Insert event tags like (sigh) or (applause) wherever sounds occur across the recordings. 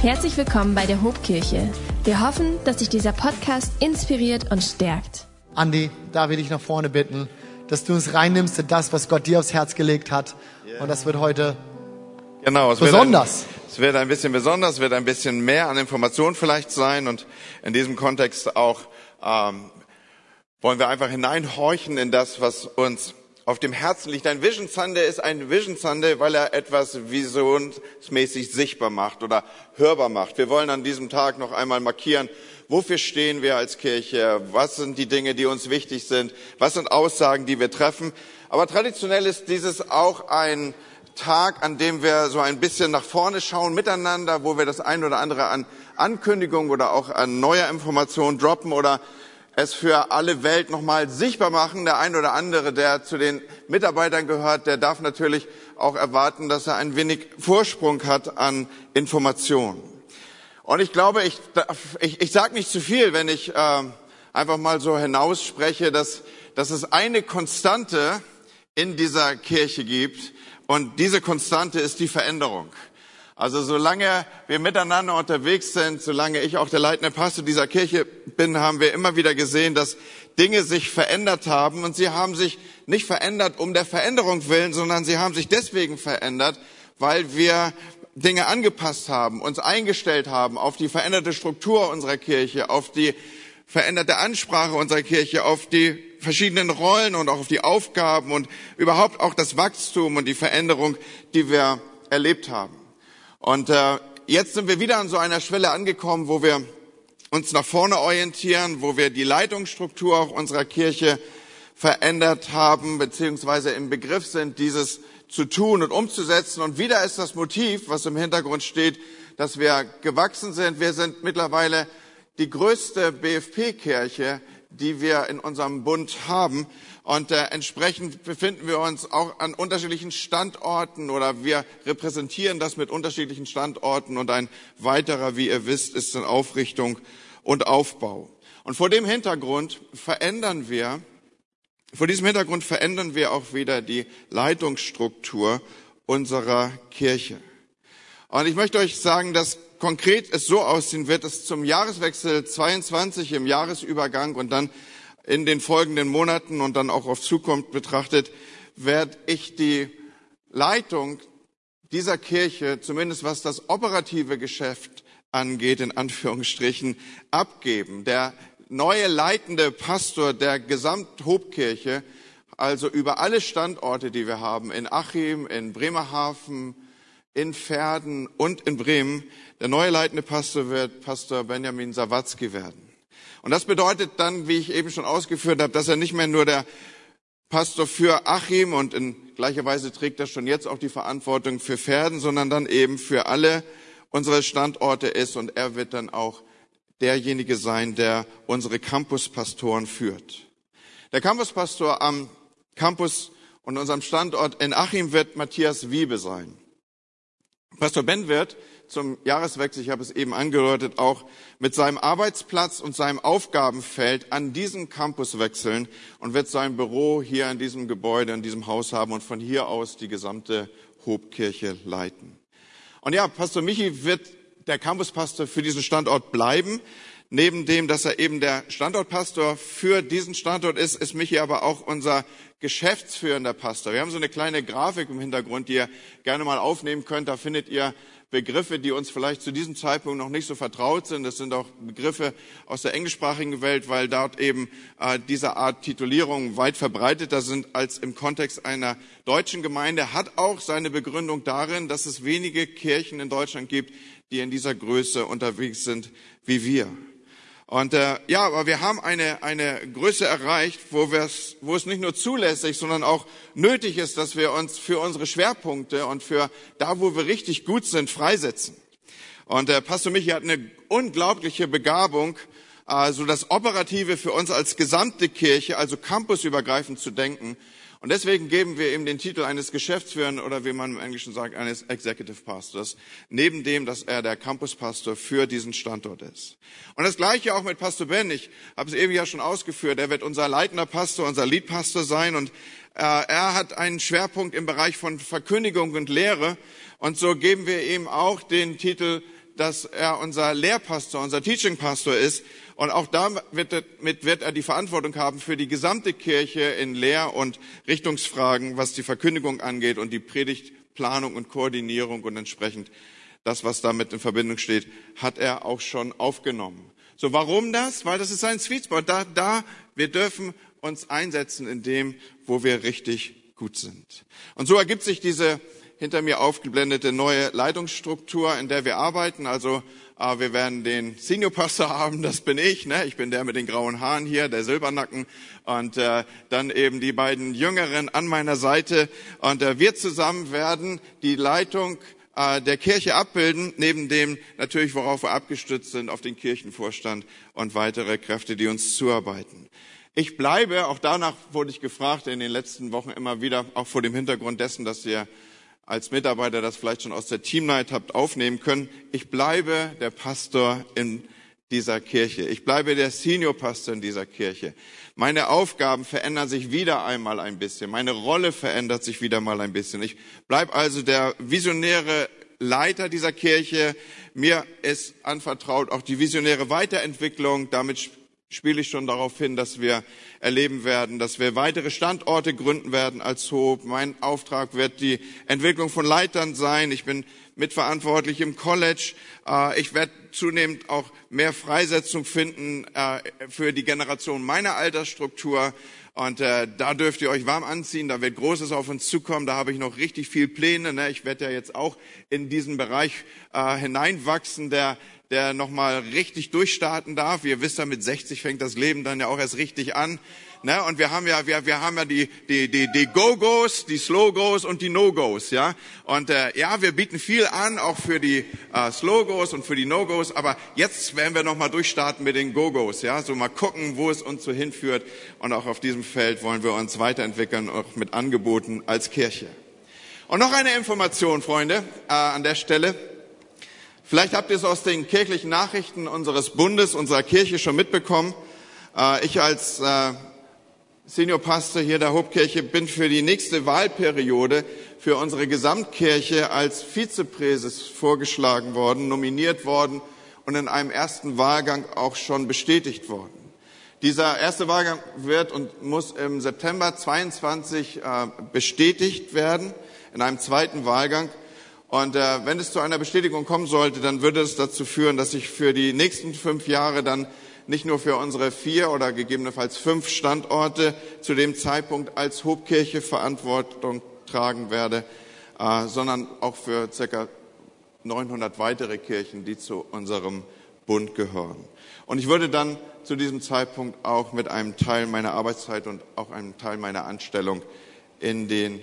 Herzlich willkommen bei der Hobkirche. Wir hoffen, dass dich dieser Podcast inspiriert und stärkt. Andi, da will ich nach vorne bitten, dass du uns reinnimmst in das, was Gott dir aufs Herz gelegt hat. Und das wird heute Genau, es besonders. Wird ein, es wird ein bisschen besonders, es wird ein bisschen mehr an Informationen vielleicht sein und in diesem Kontext auch ähm, wollen wir einfach hineinhorchen in das, was uns auf dem Herzen liegt. Ein Vision Sunday ist ein Vision Sunday, weil er etwas visionsmäßig sichtbar macht oder hörbar macht. Wir wollen an diesem Tag noch einmal markieren, wofür stehen wir als Kirche, was sind die Dinge, die uns wichtig sind, was sind Aussagen, die wir treffen. Aber traditionell ist dieses auch ein Tag, an dem wir so ein bisschen nach vorne schauen miteinander, wo wir das ein oder andere an Ankündigung oder auch an neuer Information droppen oder es für alle Welt nochmal sichtbar machen. Der ein oder andere, der zu den Mitarbeitern gehört, der darf natürlich auch erwarten, dass er ein wenig Vorsprung hat an Informationen. Und ich glaube, ich, ich, ich sage nicht zu viel, wenn ich äh, einfach mal so hinausspreche, dass, dass es eine Konstante in dieser Kirche gibt. Und diese Konstante ist die Veränderung. Also solange wir miteinander unterwegs sind, solange ich auch der leitende Pastor dieser Kirche bin, haben wir immer wieder gesehen, dass Dinge sich verändert haben. Und sie haben sich nicht verändert um der Veränderung willen, sondern sie haben sich deswegen verändert, weil wir Dinge angepasst haben, uns eingestellt haben auf die veränderte Struktur unserer Kirche, auf die veränderte Ansprache unserer Kirche, auf die verschiedenen Rollen und auch auf die Aufgaben und überhaupt auch das Wachstum und die Veränderung, die wir erlebt haben. Und äh, jetzt sind wir wieder an so einer Schwelle angekommen, wo wir uns nach vorne orientieren, wo wir die Leitungsstruktur auch unserer Kirche verändert haben, beziehungsweise im Begriff sind, dieses zu tun und umzusetzen. Und wieder ist das Motiv, was im Hintergrund steht, dass wir gewachsen sind. Wir sind mittlerweile die größte BFP-Kirche, die wir in unserem Bund haben. Und äh, entsprechend befinden wir uns auch an unterschiedlichen Standorten oder wir repräsentieren das mit unterschiedlichen Standorten. Und ein weiterer, wie ihr wisst, ist in Aufrichtung und Aufbau. Und vor dem Hintergrund verändern wir, vor diesem Hintergrund verändern wir auch wieder die Leitungsstruktur unserer Kirche. Und ich möchte euch sagen, dass konkret es so aussehen wird, dass zum Jahreswechsel 22 im Jahresübergang und dann in den folgenden Monaten und dann auch auf Zukunft betrachtet, werde ich die Leitung dieser Kirche, zumindest was das operative Geschäft angeht, in Anführungsstrichen, abgeben. Der neue leitende Pastor der Gesamthobkirche, also über alle Standorte, die wir haben, in Achim, in Bremerhaven, in Pferden und in Bremen, der neue leitende Pastor wird Pastor Benjamin Sawatzki werden. Und das bedeutet dann, wie ich eben schon ausgeführt habe, dass er nicht mehr nur der Pastor für Achim und in gleicher Weise trägt er schon jetzt auch die Verantwortung für Pferden, sondern dann eben für alle unsere Standorte ist und er wird dann auch derjenige sein, der unsere Campuspastoren führt. Der Campuspastor am Campus und unserem Standort in Achim wird Matthias Wiebe sein. Pastor Ben wird zum Jahreswechsel, ich habe es eben angedeutet, auch mit seinem Arbeitsplatz und seinem Aufgabenfeld an diesem Campus wechseln und wird sein Büro hier in diesem Gebäude, in diesem Haus haben und von hier aus die gesamte Hobkirche leiten. Und ja, Pastor Michi wird der Campuspastor für diesen Standort bleiben. Neben dem, dass er eben der Standortpastor für diesen Standort ist, ist Michi aber auch unser geschäftsführender Pastor. Wir haben so eine kleine Grafik im Hintergrund, die ihr gerne mal aufnehmen könnt. Da findet ihr Begriffe, die uns vielleicht zu diesem Zeitpunkt noch nicht so vertraut sind. Das sind auch Begriffe aus der englischsprachigen Welt, weil dort eben äh, diese Art Titulierung weit verbreiteter sind als im Kontext einer deutschen Gemeinde. Hat auch seine Begründung darin, dass es wenige Kirchen in Deutschland gibt, die in dieser Größe unterwegs sind wie wir. Und äh, ja, aber wir haben eine, eine Größe erreicht, wo, wo es nicht nur zulässig, sondern auch nötig ist, dass wir uns für unsere Schwerpunkte und für da, wo wir richtig gut sind, freisetzen. Und der Pastor Michi hat eine unglaubliche Begabung, äh, so das Operative für uns als gesamte Kirche, also campusübergreifend zu denken. Und deswegen geben wir ihm den Titel eines Geschäftsführers oder wie man im Englischen sagt, eines Executive Pastors, neben dem, dass er der Campuspastor für diesen Standort ist. Und das Gleiche auch mit Pastor Ben. Ich habe es eben ja schon ausgeführt. Er wird unser leitender Pastor, unser Leadpastor sein und äh, er hat einen Schwerpunkt im Bereich von Verkündigung und Lehre. Und so geben wir ihm auch den Titel dass er unser Lehrpastor, unser Teaching-Pastor ist. Und auch damit wird er die Verantwortung haben für die gesamte Kirche in Lehr- und Richtungsfragen, was die Verkündigung angeht und die Predigtplanung und Koordinierung und entsprechend das, was damit in Verbindung steht, hat er auch schon aufgenommen. So, warum das? Weil das ist sein Sweet Spot. Da, da, wir dürfen uns einsetzen in dem, wo wir richtig gut sind. Und so ergibt sich diese hinter mir aufgeblendete neue Leitungsstruktur, in der wir arbeiten. Also äh, wir werden den Senior Pastor haben, das bin ich. Ne? Ich bin der mit den grauen Haaren hier, der Silbernacken. Und äh, dann eben die beiden Jüngeren an meiner Seite. Und äh, wir zusammen werden die Leitung äh, der Kirche abbilden, neben dem natürlich, worauf wir abgestützt sind, auf den Kirchenvorstand und weitere Kräfte, die uns zuarbeiten. Ich bleibe, auch danach wurde ich gefragt in den letzten Wochen immer wieder, auch vor dem Hintergrund dessen, dass ihr als Mitarbeiter das vielleicht schon aus der Teamnight habt aufnehmen können. Ich bleibe der Pastor in dieser Kirche. Ich bleibe der Senior Pastor in dieser Kirche. Meine Aufgaben verändern sich wieder einmal ein bisschen. Meine Rolle verändert sich wieder mal ein bisschen. Ich bleibe also der visionäre Leiter dieser Kirche. Mir ist anvertraut auch die visionäre Weiterentwicklung. Damit spiele ich schon darauf hin, dass wir erleben werden, dass wir weitere Standorte gründen werden als Hope. Mein Auftrag wird die Entwicklung von Leitern sein. Ich bin mitverantwortlich im College. Äh, ich werde zunehmend auch mehr Freisetzung finden äh, für die Generation meiner Altersstruktur. Und äh, da dürft ihr euch warm anziehen, da wird Großes auf uns zukommen, da habe ich noch richtig viel Pläne. Ne? Ich werde ja jetzt auch in diesen Bereich äh, hineinwachsen, der der nochmal richtig durchstarten darf. Ihr wisst ja, mit 60 fängt das Leben dann ja auch erst richtig an. Ne? Und wir haben ja, wir, wir haben ja die, die, die, die Go-Go's, die Slow-Go's und die No-Go's, ja. Und äh, ja, wir bieten viel an, auch für die äh, Slow-Go's und für die No-Go's. Aber jetzt werden wir nochmal durchstarten mit den Go-Go's, ja. So mal gucken, wo es uns so hinführt. Und auch auf diesem Feld wollen wir uns weiterentwickeln, auch mit Angeboten als Kirche. Und noch eine Information, Freunde, äh, an der Stelle. Vielleicht habt ihr es aus den kirchlichen Nachrichten unseres Bundes, unserer Kirche schon mitbekommen. Äh, ich als äh, Senior Pastor hier der Hauptkirche bin für die nächste Wahlperiode für unsere Gesamtkirche als Vizepräses vorgeschlagen worden, nominiert worden und in einem ersten Wahlgang auch schon bestätigt worden. Dieser erste Wahlgang wird und muss im September 22 äh, bestätigt werden, in einem zweiten Wahlgang. Und äh, wenn es zu einer Bestätigung kommen sollte, dann würde es dazu führen, dass ich für die nächsten fünf Jahre dann nicht nur für unsere vier oder gegebenenfalls fünf Standorte zu dem Zeitpunkt als Hobkirche Verantwortung tragen werde, äh, sondern auch für circa 900 weitere Kirchen, die zu unserem Bund gehören. Und ich würde dann zu diesem Zeitpunkt auch mit einem Teil meiner Arbeitszeit und auch einem Teil meiner Anstellung in den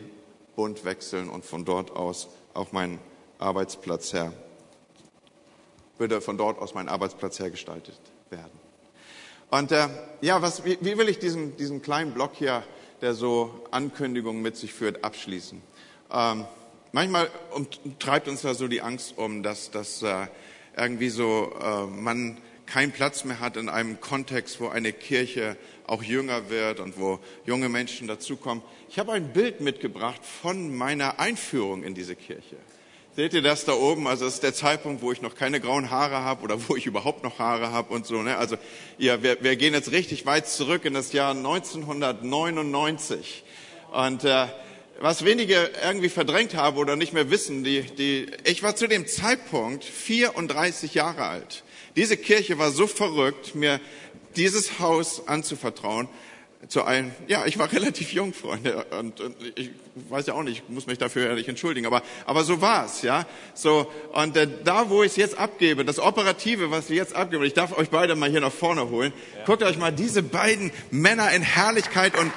Bund wechseln und von dort aus auch mein Arbeitsplatz her, würde von dort aus mein Arbeitsplatz hergestaltet werden. Und äh, ja, was, wie, wie will ich diesen, diesen kleinen Block hier, der so Ankündigungen mit sich führt, abschließen? Ähm, manchmal treibt uns da so die Angst um, dass, dass äh, irgendwie so äh, man keinen Platz mehr hat in einem Kontext, wo eine Kirche auch jünger wird und wo junge Menschen dazukommen. Ich habe ein Bild mitgebracht von meiner Einführung in diese Kirche. Seht ihr das da oben? Also das ist der Zeitpunkt, wo ich noch keine grauen Haare habe oder wo ich überhaupt noch Haare habe und so. Ne? Also ja, wir, wir gehen jetzt richtig weit zurück in das Jahr 1999. Und äh, was wenige irgendwie verdrängt haben oder nicht mehr wissen, die, die, ich war zu dem Zeitpunkt 34 Jahre alt. Diese Kirche war so verrückt, mir dieses Haus anzuvertrauen. Zu einem, ja, ich war (laughs) relativ jung, Freunde, und, und ich weiß ja auch nicht, ich muss mich dafür ehrlich entschuldigen, aber, aber so war's, ja. So, und äh, da, wo ich es jetzt abgebe, das Operative, was wir jetzt abgeben, ich darf euch beide mal hier nach vorne holen, ja. guckt euch mal diese beiden Männer in Herrlichkeit und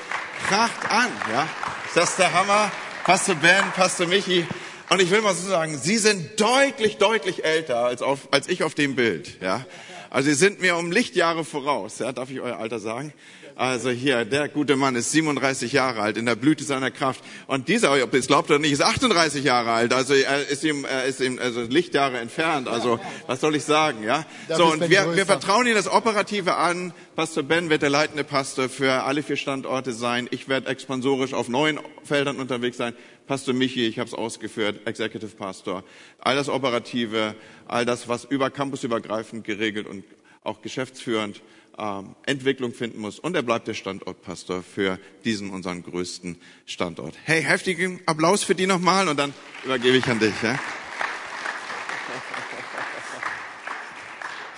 Pracht an, ja. Ist das der Hammer? Pastor Ben, Pastor Michi, und ich will mal so sagen, Sie sind deutlich, deutlich älter als, auf, als ich auf dem Bild. Ja? Also Sie sind mir um Lichtjahre voraus. Ja? Darf ich euer Alter sagen? Also hier, der gute Mann ist 37 Jahre alt, in der Blüte seiner Kraft. Und dieser, ob ihr es glaubt oder nicht, ist 38 Jahre alt. Also er ist ihm, er ist ihm also Lichtjahre entfernt. Also was soll ich sagen, ja? So, und wir, wir vertrauen Ihnen das Operative an. Pastor Ben wird der leitende Pastor für alle vier Standorte sein. Ich werde expansorisch auf neuen Feldern unterwegs sein. Pastor Michi, ich habe es ausgeführt, Executive Pastor, all das Operative, all das, was über campusübergreifend geregelt und auch geschäftsführend ähm, Entwicklung finden muss. Und er bleibt der Standortpastor für diesen unseren größten Standort. Hey, heftigen Applaus für die nochmal und dann übergebe ich an dich. Ja?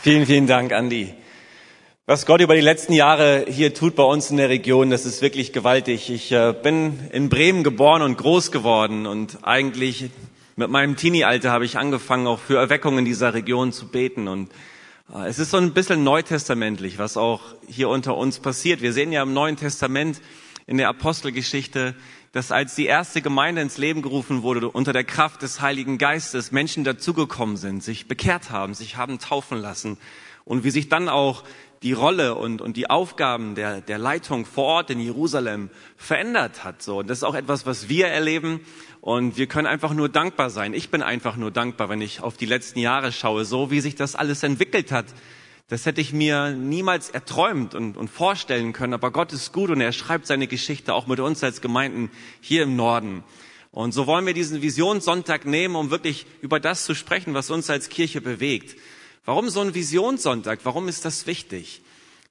Vielen, vielen Dank, Andi. Was Gott über die letzten Jahre hier tut bei uns in der Region, das ist wirklich gewaltig. Ich äh, bin in Bremen geboren und groß geworden und eigentlich mit meinem Teenie-Alter habe ich angefangen, auch für Erweckung in dieser Region zu beten und äh, es ist so ein bisschen neutestamentlich, was auch hier unter uns passiert. Wir sehen ja im Neuen Testament in der Apostelgeschichte, dass als die erste Gemeinde ins Leben gerufen wurde, unter der Kraft des Heiligen Geistes Menschen dazugekommen sind, sich bekehrt haben, sich haben taufen lassen und wie sich dann auch die Rolle und, und die Aufgaben der, der Leitung vor Ort in Jerusalem verändert hat. So, und das ist auch etwas, was wir erleben und wir können einfach nur dankbar sein. Ich bin einfach nur dankbar, wenn ich auf die letzten Jahre schaue, so wie sich das alles entwickelt hat. Das hätte ich mir niemals erträumt und, und vorstellen können. Aber Gott ist gut und er schreibt seine Geschichte auch mit uns als Gemeinden hier im Norden. Und so wollen wir diesen Visionssonntag nehmen, um wirklich über das zu sprechen, was uns als Kirche bewegt. Warum so ein Visionssonntag? Warum ist das wichtig?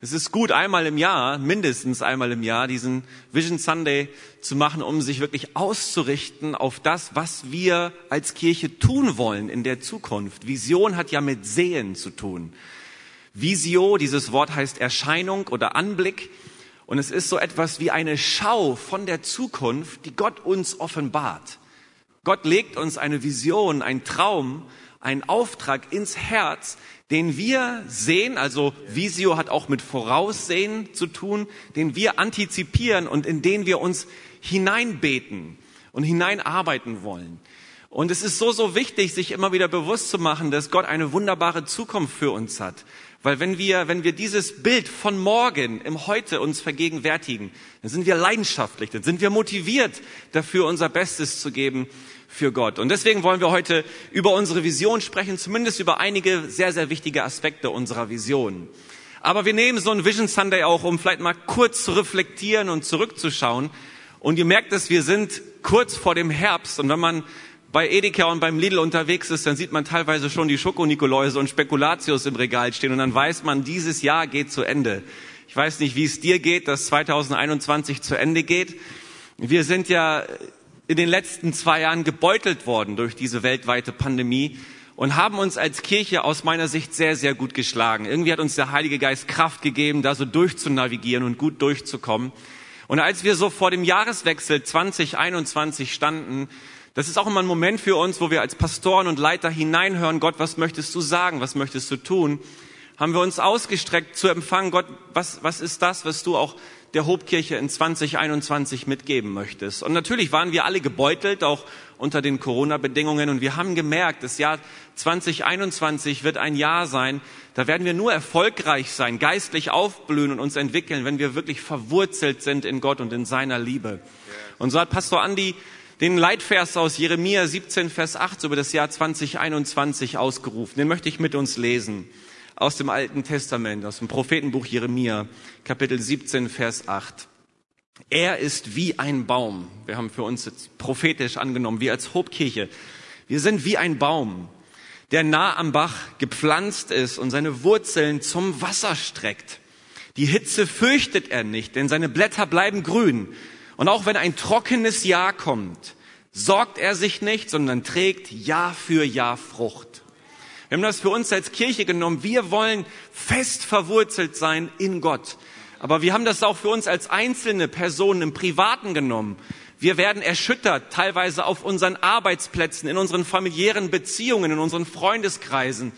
Es ist gut, einmal im Jahr, mindestens einmal im Jahr, diesen Vision Sunday zu machen, um sich wirklich auszurichten auf das, was wir als Kirche tun wollen in der Zukunft. Vision hat ja mit Sehen zu tun. Visio, dieses Wort heißt Erscheinung oder Anblick. Und es ist so etwas wie eine Schau von der Zukunft, die Gott uns offenbart. Gott legt uns eine Vision, ein Traum, einen Auftrag ins Herz, den wir sehen, also Visio hat auch mit Voraussehen zu tun, den wir antizipieren und in den wir uns hineinbeten und hineinarbeiten wollen. Und es ist so, so wichtig, sich immer wieder bewusst zu machen, dass Gott eine wunderbare Zukunft für uns hat. Weil wenn wir, wenn wir dieses Bild von morgen im Heute uns vergegenwärtigen, dann sind wir leidenschaftlich, dann sind wir motiviert dafür, unser Bestes zu geben für Gott. Und deswegen wollen wir heute über unsere Vision sprechen, zumindest über einige sehr, sehr wichtige Aspekte unserer Vision. Aber wir nehmen so einen Vision Sunday auch, um vielleicht mal kurz zu reflektieren und zurückzuschauen. Und ihr merkt es, wir sind kurz vor dem Herbst. Und wenn man bei Edeka und beim Lidl unterwegs ist, dann sieht man teilweise schon die Schokonikoläuse und Spekulatius im Regal stehen. Und dann weiß man, dieses Jahr geht zu Ende. Ich weiß nicht, wie es dir geht, dass 2021 zu Ende geht. Wir sind ja in den letzten zwei Jahren gebeutelt worden durch diese weltweite Pandemie und haben uns als Kirche aus meiner Sicht sehr, sehr gut geschlagen. Irgendwie hat uns der Heilige Geist Kraft gegeben, da so durchzunavigieren und gut durchzukommen. Und als wir so vor dem Jahreswechsel 2021 standen, das ist auch immer ein Moment für uns, wo wir als Pastoren und Leiter hineinhören, Gott, was möchtest du sagen, was möchtest du tun? Haben wir uns ausgestreckt zu empfangen, Gott, was, was ist das, was du auch der Hobkirche in 2021 mitgeben möchtest. Und natürlich waren wir alle gebeutelt, auch unter den Corona-Bedingungen. Und wir haben gemerkt, das Jahr 2021 wird ein Jahr sein, da werden wir nur erfolgreich sein, geistlich aufblühen und uns entwickeln, wenn wir wirklich verwurzelt sind in Gott und in seiner Liebe. Und so hat Pastor Andi den Leitvers aus Jeremia 17, Vers 8 über das Jahr 2021 ausgerufen. Den möchte ich mit uns lesen aus dem Alten Testament, aus dem Prophetenbuch Jeremia, Kapitel 17, Vers 8. Er ist wie ein Baum. Wir haben für uns jetzt prophetisch angenommen, wir als Hobkirche. Wir sind wie ein Baum, der nah am Bach gepflanzt ist und seine Wurzeln zum Wasser streckt. Die Hitze fürchtet er nicht, denn seine Blätter bleiben grün. Und auch wenn ein trockenes Jahr kommt, sorgt er sich nicht, sondern trägt Jahr für Jahr Frucht. Wir haben das für uns als Kirche genommen. Wir wollen fest verwurzelt sein in Gott. Aber wir haben das auch für uns als einzelne Personen im Privaten genommen. Wir werden erschüttert, teilweise auf unseren Arbeitsplätzen, in unseren familiären Beziehungen, in unseren Freundeskreisen.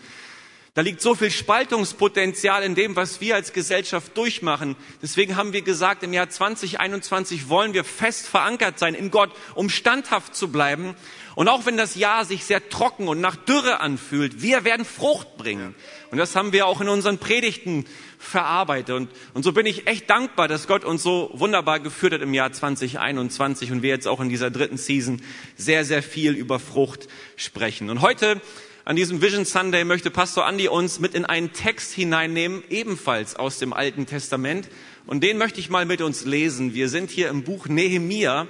Da liegt so viel Spaltungspotenzial in dem, was wir als Gesellschaft durchmachen. Deswegen haben wir gesagt, im Jahr 2021 wollen wir fest verankert sein in Gott, um standhaft zu bleiben. Und auch wenn das Jahr sich sehr trocken und nach Dürre anfühlt, wir werden Frucht bringen. Und das haben wir auch in unseren Predigten verarbeitet. Und, und so bin ich echt dankbar, dass Gott uns so wunderbar geführt hat im Jahr 2021 und wir jetzt auch in dieser dritten Season sehr, sehr viel über Frucht sprechen. Und heute an diesem Vision Sunday möchte Pastor Andy uns mit in einen Text hineinnehmen, ebenfalls aus dem Alten Testament. Und den möchte ich mal mit uns lesen. Wir sind hier im Buch Nehemia.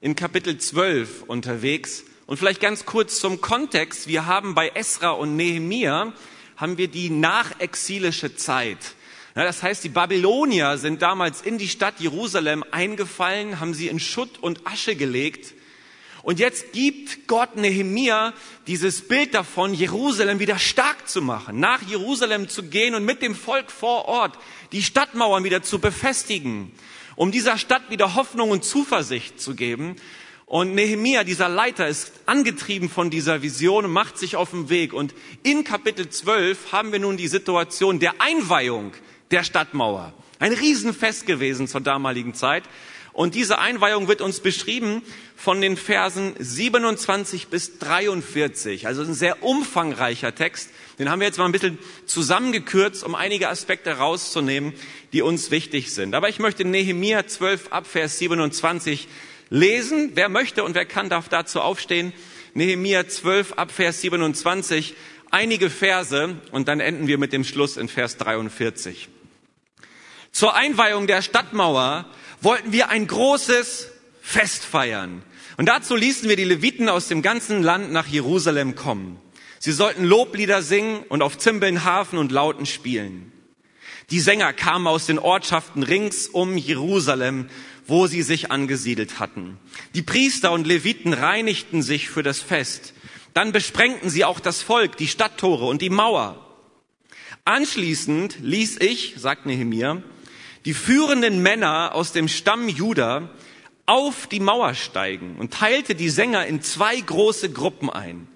in Kapitel 12 unterwegs. Und vielleicht ganz kurz zum Kontext. Wir haben bei Esra und Nehemia, haben wir die nachexilische Zeit. Ja, das heißt, die Babylonier sind damals in die Stadt Jerusalem eingefallen, haben sie in Schutt und Asche gelegt. Und jetzt gibt Gott Nehemia dieses Bild davon, Jerusalem wieder stark zu machen, nach Jerusalem zu gehen und mit dem Volk vor Ort die Stadtmauern wieder zu befestigen, um dieser Stadt wieder Hoffnung und Zuversicht zu geben. Und Nehemia, dieser Leiter, ist angetrieben von dieser Vision und macht sich auf den Weg. Und in Kapitel 12 haben wir nun die Situation der Einweihung der Stadtmauer. Ein Riesenfest gewesen zur damaligen Zeit. Und diese Einweihung wird uns beschrieben von den Versen 27 bis 43. Also ein sehr umfangreicher Text. Den haben wir jetzt mal ein bisschen zusammengekürzt, um einige Aspekte rauszunehmen, die uns wichtig sind. Aber ich möchte Nehemia 12 ab Vers 27 lesen. Wer möchte und wer kann, darf dazu aufstehen. Nehemia 12 ab Vers 27. Einige Verse und dann enden wir mit dem Schluss in Vers 43. Zur Einweihung der Stadtmauer wollten wir ein großes Fest feiern. Und dazu ließen wir die Leviten aus dem ganzen Land nach Jerusalem kommen. Sie sollten Loblieder singen und auf Zimbeln, Hafen und Lauten spielen. Die Sänger kamen aus den Ortschaften rings um Jerusalem, wo sie sich angesiedelt hatten. Die Priester und Leviten reinigten sich für das Fest. Dann besprengten sie auch das Volk, die Stadttore und die Mauer. Anschließend ließ ich, sagt Nehemiah, die führenden Männer aus dem Stamm Juda auf die Mauer steigen und teilte die Sänger in zwei große Gruppen ein.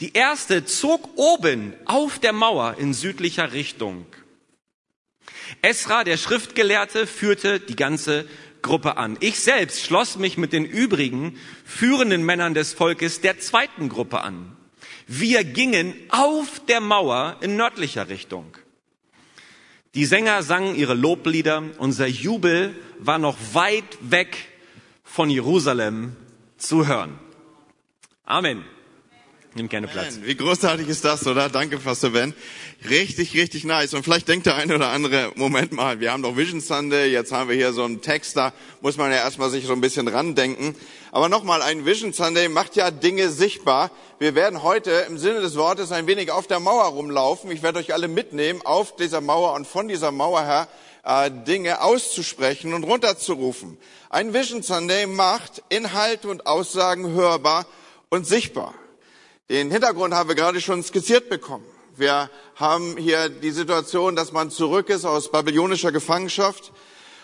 Die erste zog oben auf der Mauer in südlicher Richtung. Esra, der Schriftgelehrte, führte die ganze Gruppe an. Ich selbst schloss mich mit den übrigen führenden Männern des Volkes der zweiten Gruppe an. Wir gingen auf der Mauer in nördlicher Richtung. Die Sänger sangen ihre Loblieder. Unser Jubel war noch weit weg von Jerusalem zu hören. Amen. Nimm gerne Platz. Wie großartig ist das, oder? Danke, Pastor Ben. Richtig, richtig nice. Und vielleicht denkt der eine oder andere, Moment mal, wir haben doch Vision Sunday, jetzt haben wir hier so einen Text, da muss man ja erstmal sich so ein bisschen randenken. Aber nochmal, ein Vision Sunday macht ja Dinge sichtbar. Wir werden heute im Sinne des Wortes ein wenig auf der Mauer rumlaufen. Ich werde euch alle mitnehmen auf dieser Mauer und von dieser Mauer her äh, Dinge auszusprechen und runterzurufen. Ein Vision Sunday macht Inhalte und Aussagen hörbar und sichtbar. Den Hintergrund haben wir gerade schon skizziert bekommen. Wir haben hier die Situation, dass man zurück ist aus babylоnischer Gefangenschaft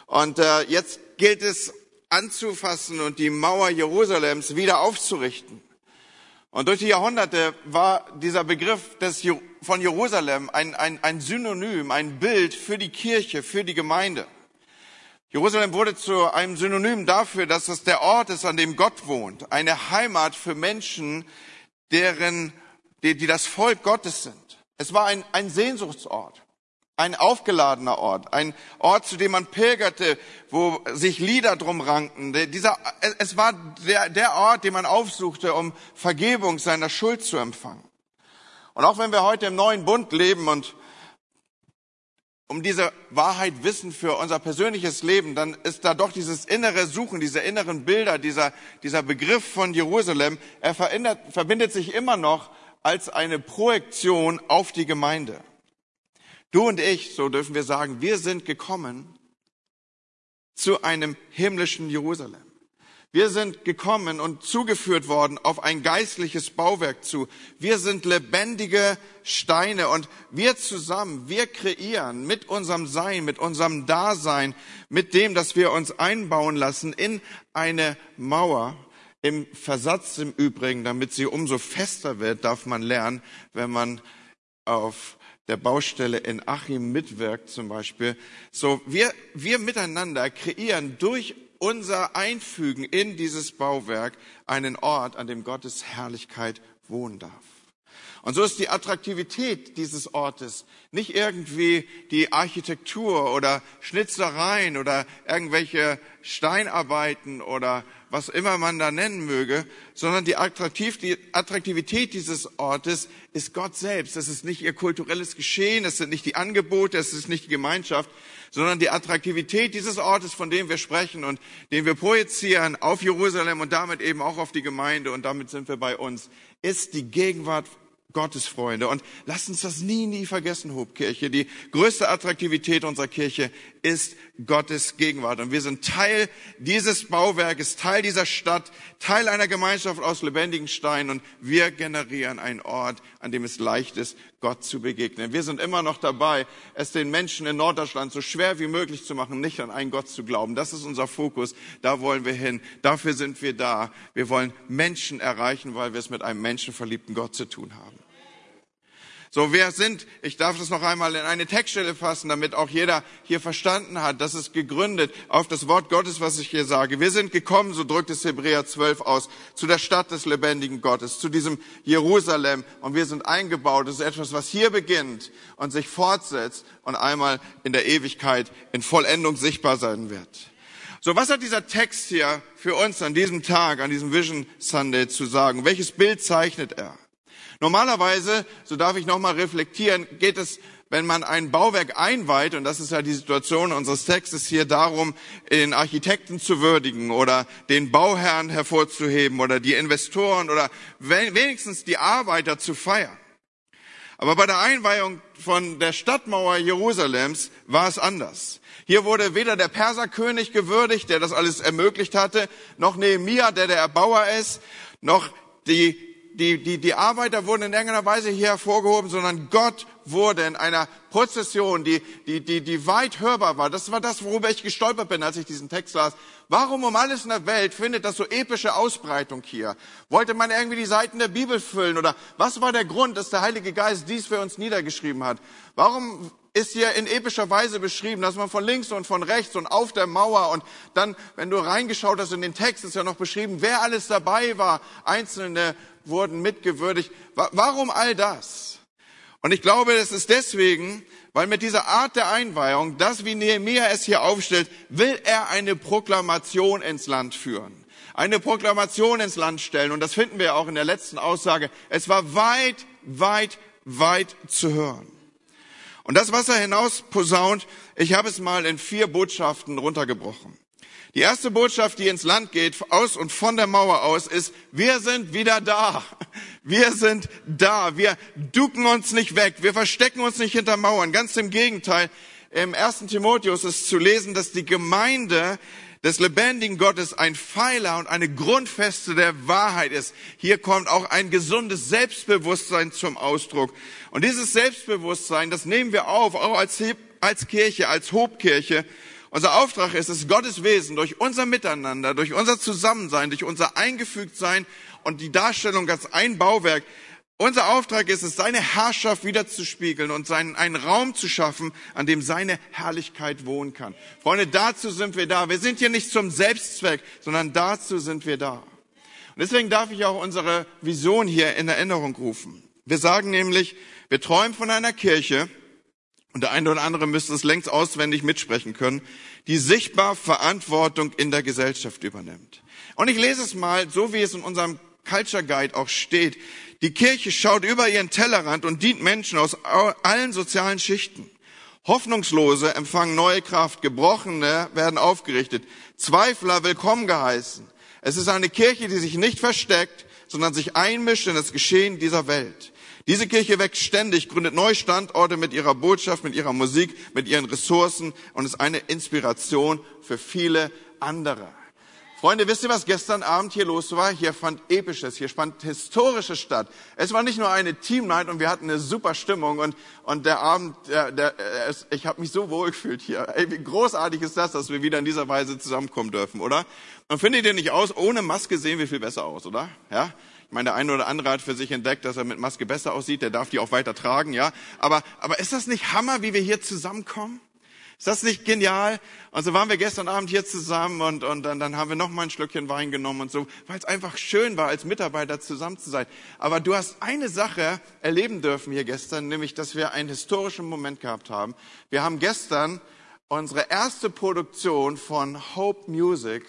und äh, jetzt gilt es anzufassen und die Mauer Jerusalems wieder aufzurichten. Und durch die Jahrhunderte war dieser Begriff des, von Jerusalem ein, ein, ein Synonym, ein Bild für die Kirche, für die Gemeinde. Jerusalem wurde zu einem Synonym dafür, dass es der Ort ist, an dem Gott wohnt, eine Heimat für Menschen, deren, die, die das Volk Gottes sind. Es war ein, ein Sehnsuchtsort, ein aufgeladener Ort, ein Ort, zu dem man pilgerte, wo sich Lieder drum ranken. Dieser, es war der, der Ort, den man aufsuchte, um Vergebung seiner Schuld zu empfangen. Und auch wenn wir heute im neuen Bund leben und um diese Wahrheit wissen für unser persönliches Leben, dann ist da doch dieses innere Suchen, diese inneren Bilder, dieser, dieser Begriff von Jerusalem, er verbindet sich immer noch als eine Projektion auf die Gemeinde. Du und ich, so dürfen wir sagen, wir sind gekommen zu einem himmlischen Jerusalem. Wir sind gekommen und zugeführt worden auf ein geistliches Bauwerk zu. Wir sind lebendige Steine und wir zusammen, wir kreieren mit unserem Sein, mit unserem Dasein, mit dem, dass wir uns einbauen lassen in eine Mauer. Im Versatz im Übrigen, damit sie umso fester wird, darf man lernen, wenn man auf der Baustelle in Achim mitwirkt zum Beispiel. So, wir, wir miteinander kreieren durch unser Einfügen in dieses Bauwerk einen Ort, an dem Gottes Herrlichkeit wohnen darf. Und so ist die Attraktivität dieses Ortes nicht irgendwie die Architektur oder Schnitzereien oder irgendwelche Steinarbeiten oder was immer man da nennen möge, sondern die Attraktivität dieses Ortes ist Gott selbst. Es ist nicht ihr kulturelles Geschehen, es sind nicht die Angebote, es ist nicht die Gemeinschaft, sondern die Attraktivität dieses Ortes, von dem wir sprechen und den wir projizieren auf Jerusalem und damit eben auch auf die Gemeinde und damit sind wir bei uns, ist die Gegenwart Gottes Freunde. Und lasst uns das nie, nie vergessen, Hobkirche. Die größte Attraktivität unserer Kirche ist Gottes Gegenwart. Und wir sind Teil dieses Bauwerkes, Teil dieser Stadt, Teil einer Gemeinschaft aus lebendigen Steinen. Und wir generieren einen Ort, an dem es leicht ist, Gott zu begegnen. Wir sind immer noch dabei, es den Menschen in Norddeutschland so schwer wie möglich zu machen, nicht an einen Gott zu glauben. Das ist unser Fokus. Da wollen wir hin. Dafür sind wir da. Wir wollen Menschen erreichen, weil wir es mit einem menschenverliebten Gott zu tun haben. So, wer sind, ich darf das noch einmal in eine Textstelle fassen, damit auch jeder hier verstanden hat, das ist gegründet auf das Wort Gottes, was ich hier sage. Wir sind gekommen, so drückt es Hebräer 12 aus, zu der Stadt des lebendigen Gottes, zu diesem Jerusalem und wir sind eingebaut. Das ist etwas, was hier beginnt und sich fortsetzt und einmal in der Ewigkeit in Vollendung sichtbar sein wird. So, was hat dieser Text hier für uns an diesem Tag, an diesem Vision Sunday zu sagen? Welches Bild zeichnet er? Normalerweise, so darf ich nochmal reflektieren, geht es, wenn man ein Bauwerk einweiht, und das ist ja die Situation unseres Textes hier darum, den Architekten zu würdigen oder den Bauherrn hervorzuheben oder die Investoren oder wenigstens die Arbeiter zu feiern. Aber bei der Einweihung von der Stadtmauer Jerusalems war es anders. Hier wurde weder der Perserkönig gewürdigt, der das alles ermöglicht hatte, noch Nehemia, der der Erbauer ist, noch die die, die, die Arbeiter wurden in irgendeiner Weise hier hervorgehoben, sondern Gott wurde in einer Prozession, die, die, die, die weit hörbar war. Das war das, worüber ich gestolpert bin, als ich diesen Text las. Warum um alles in der Welt findet das so epische Ausbreitung hier? Wollte man irgendwie die Seiten der Bibel füllen oder was war der Grund, dass der Heilige Geist dies für uns niedergeschrieben hat? Warum ist hier in epischer Weise beschrieben, dass man von links und von rechts und auf der Mauer und dann, wenn du reingeschaut hast in den Text, ist ja noch beschrieben, wer alles dabei war. Einzelne wurden mitgewürdigt. Warum all das? Und ich glaube, es ist deswegen, weil mit dieser Art der Einweihung, das wie Nehemiah es hier aufstellt, will er eine Proklamation ins Land führen. Eine Proklamation ins Land stellen. Und das finden wir auch in der letzten Aussage. Es war weit, weit, weit zu hören. Und das, was er hinaus posaunt, ich habe es mal in vier Botschaften runtergebrochen. Die erste Botschaft, die ins Land geht, aus und von der Mauer aus, ist, wir sind wieder da. Wir sind da. Wir ducken uns nicht weg. Wir verstecken uns nicht hinter Mauern. Ganz im Gegenteil. Im ersten Timotheus ist zu lesen, dass die Gemeinde des lebendigen Gottes ein Pfeiler und eine Grundfeste der Wahrheit ist. Hier kommt auch ein gesundes Selbstbewusstsein zum Ausdruck. Und dieses Selbstbewusstsein, das nehmen wir auf, auch als, als Kirche, als Hobkirche. Unser Auftrag ist es, Gottes Wesen durch unser Miteinander, durch unser Zusammensein, durch unser Eingefügtsein und die Darstellung als ein Bauwerk. Unser Auftrag ist es, seine Herrschaft wiederzuspiegeln und seinen, einen Raum zu schaffen, an dem seine Herrlichkeit wohnen kann. Freunde, dazu sind wir da. Wir sind hier nicht zum Selbstzweck, sondern dazu sind wir da. Und deswegen darf ich auch unsere Vision hier in Erinnerung rufen. Wir sagen nämlich, wir träumen von einer Kirche, und der eine oder andere müsste es längst auswendig mitsprechen können, die sichtbar Verantwortung in der Gesellschaft übernimmt. Und ich lese es mal, so wie es in unserem Culture Guide auch steht. Die Kirche schaut über ihren Tellerrand und dient Menschen aus allen sozialen Schichten. Hoffnungslose empfangen neue Kraft, Gebrochene werden aufgerichtet, Zweifler willkommen geheißen. Es ist eine Kirche, die sich nicht versteckt, sondern sich einmischt in das Geschehen dieser Welt. Diese Kirche wächst ständig, gründet neue Standorte mit ihrer Botschaft, mit ihrer Musik, mit ihren Ressourcen und ist eine Inspiration für viele andere. Freunde, wisst ihr, was gestern Abend hier los war? Hier fand episches, hier fand historisches statt. Es war nicht nur eine Team Night und wir hatten eine super Stimmung und, und der Abend, der, der, ich habe mich so wohl gefühlt hier. Ey, wie großartig ist das, dass wir wieder in dieser Weise zusammenkommen dürfen, oder? Und findet ihr nicht aus, ohne Maske sehen wir viel besser aus, oder? Ja? Ich meine, der eine oder andere hat für sich entdeckt, dass er mit Maske besser aussieht, der darf die auch weiter tragen, ja. Aber, aber ist das nicht Hammer, wie wir hier zusammenkommen? Ist das nicht genial? Und so waren wir gestern Abend hier zusammen und, und dann, dann haben wir noch mal ein Schlückchen Wein genommen und so, weil es einfach schön war, als Mitarbeiter zusammen zu sein. Aber du hast eine Sache erleben dürfen hier gestern, nämlich, dass wir einen historischen Moment gehabt haben. Wir haben gestern unsere erste Produktion von Hope Music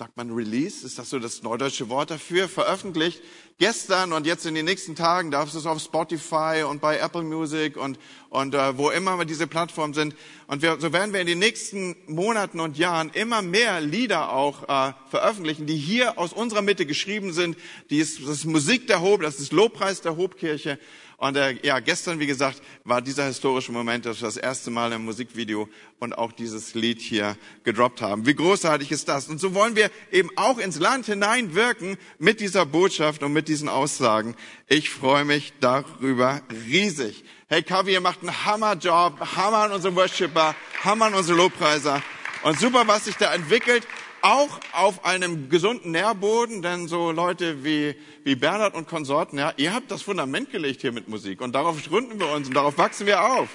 sagt man Release, ist das so das neudeutsche Wort dafür, veröffentlicht. Gestern und jetzt in den nächsten Tagen darfst du es auf Spotify und bei Apple Music und, und äh, wo immer diese Plattformen sind. Und wir, so werden wir in den nächsten Monaten und Jahren immer mehr Lieder auch äh, veröffentlichen, die hier aus unserer Mitte geschrieben sind. Die ist, das ist Musik der Hob, das ist Lobpreis der Hobkirche. Und äh, ja, gestern, wie gesagt, war dieser historische Moment, dass wir das erste Mal im Musikvideo und auch dieses Lied hier gedroppt haben. Wie großartig ist das? Und so wollen wir eben auch ins Land hineinwirken mit dieser Botschaft und mit diesen Aussagen. Ich freue mich darüber riesig. Hey, Kavi, ihr macht einen Hammerjob. Hammer an unsere Worshipper, Hammer an unsere Lobpreiser. Und super, was sich da entwickelt auch auf einem gesunden Nährboden, denn so Leute wie, wie Bernhard und Konsorten, ja, ihr habt das Fundament gelegt hier mit Musik und darauf gründen wir uns und darauf wachsen wir auf.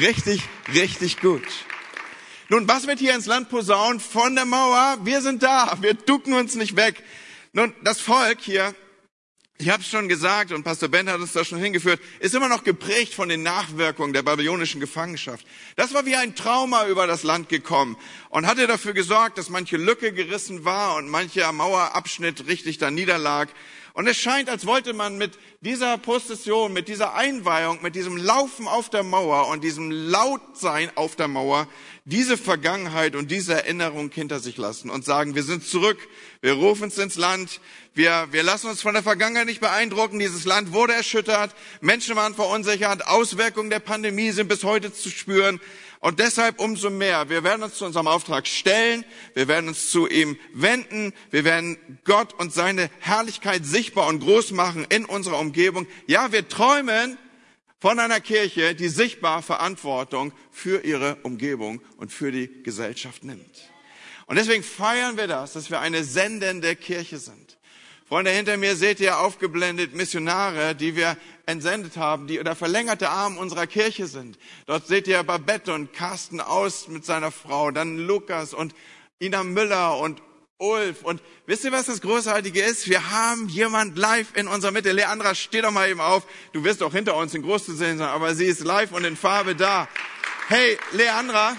Richtig, richtig gut. Nun, was wird hier ins Land posaunt von der Mauer? Wir sind da, wir ducken uns nicht weg. Nun, das Volk hier ich habe es schon gesagt und Pastor Ben hat uns da schon hingeführt, ist immer noch geprägt von den Nachwirkungen der babylonischen Gefangenschaft. Das war wie ein Trauma über das Land gekommen und hatte dafür gesorgt, dass manche Lücke gerissen war und mancher Mauerabschnitt richtig da niederlag. Und es scheint, als wollte man mit dieser Prozession, mit dieser Einweihung, mit diesem Laufen auf der Mauer und diesem Lautsein auf der Mauer diese Vergangenheit und diese Erinnerung hinter sich lassen und sagen, wir sind zurück, wir rufen uns ins Land, wir, wir lassen uns von der Vergangenheit nicht beeindrucken, dieses Land wurde erschüttert, Menschen waren verunsichert, Auswirkungen der Pandemie sind bis heute zu spüren. Und deshalb umso mehr, wir werden uns zu unserem Auftrag stellen, wir werden uns zu ihm wenden, wir werden Gott und seine Herrlichkeit sichtbar und groß machen in unserer Umgebung. Ja, wir träumen von einer Kirche, die sichtbar Verantwortung für ihre Umgebung und für die Gesellschaft nimmt. Und deswegen feiern wir das, dass wir eine sendende Kirche sind. Freunde, hinter mir seht ihr aufgeblendet Missionare, die wir entsendet haben, die der verlängerte Arm unserer Kirche sind. Dort seht ihr Babette und Carsten Aus mit seiner Frau, dann Lukas und Ina Müller und Ulf. Und wisst ihr, was das Großartige ist? Wir haben jemand live in unserer Mitte. Leandra, steh doch mal eben auf. Du wirst auch hinter uns in groß zu sehen sein, aber sie ist live und in Farbe da. Hey, Leandra,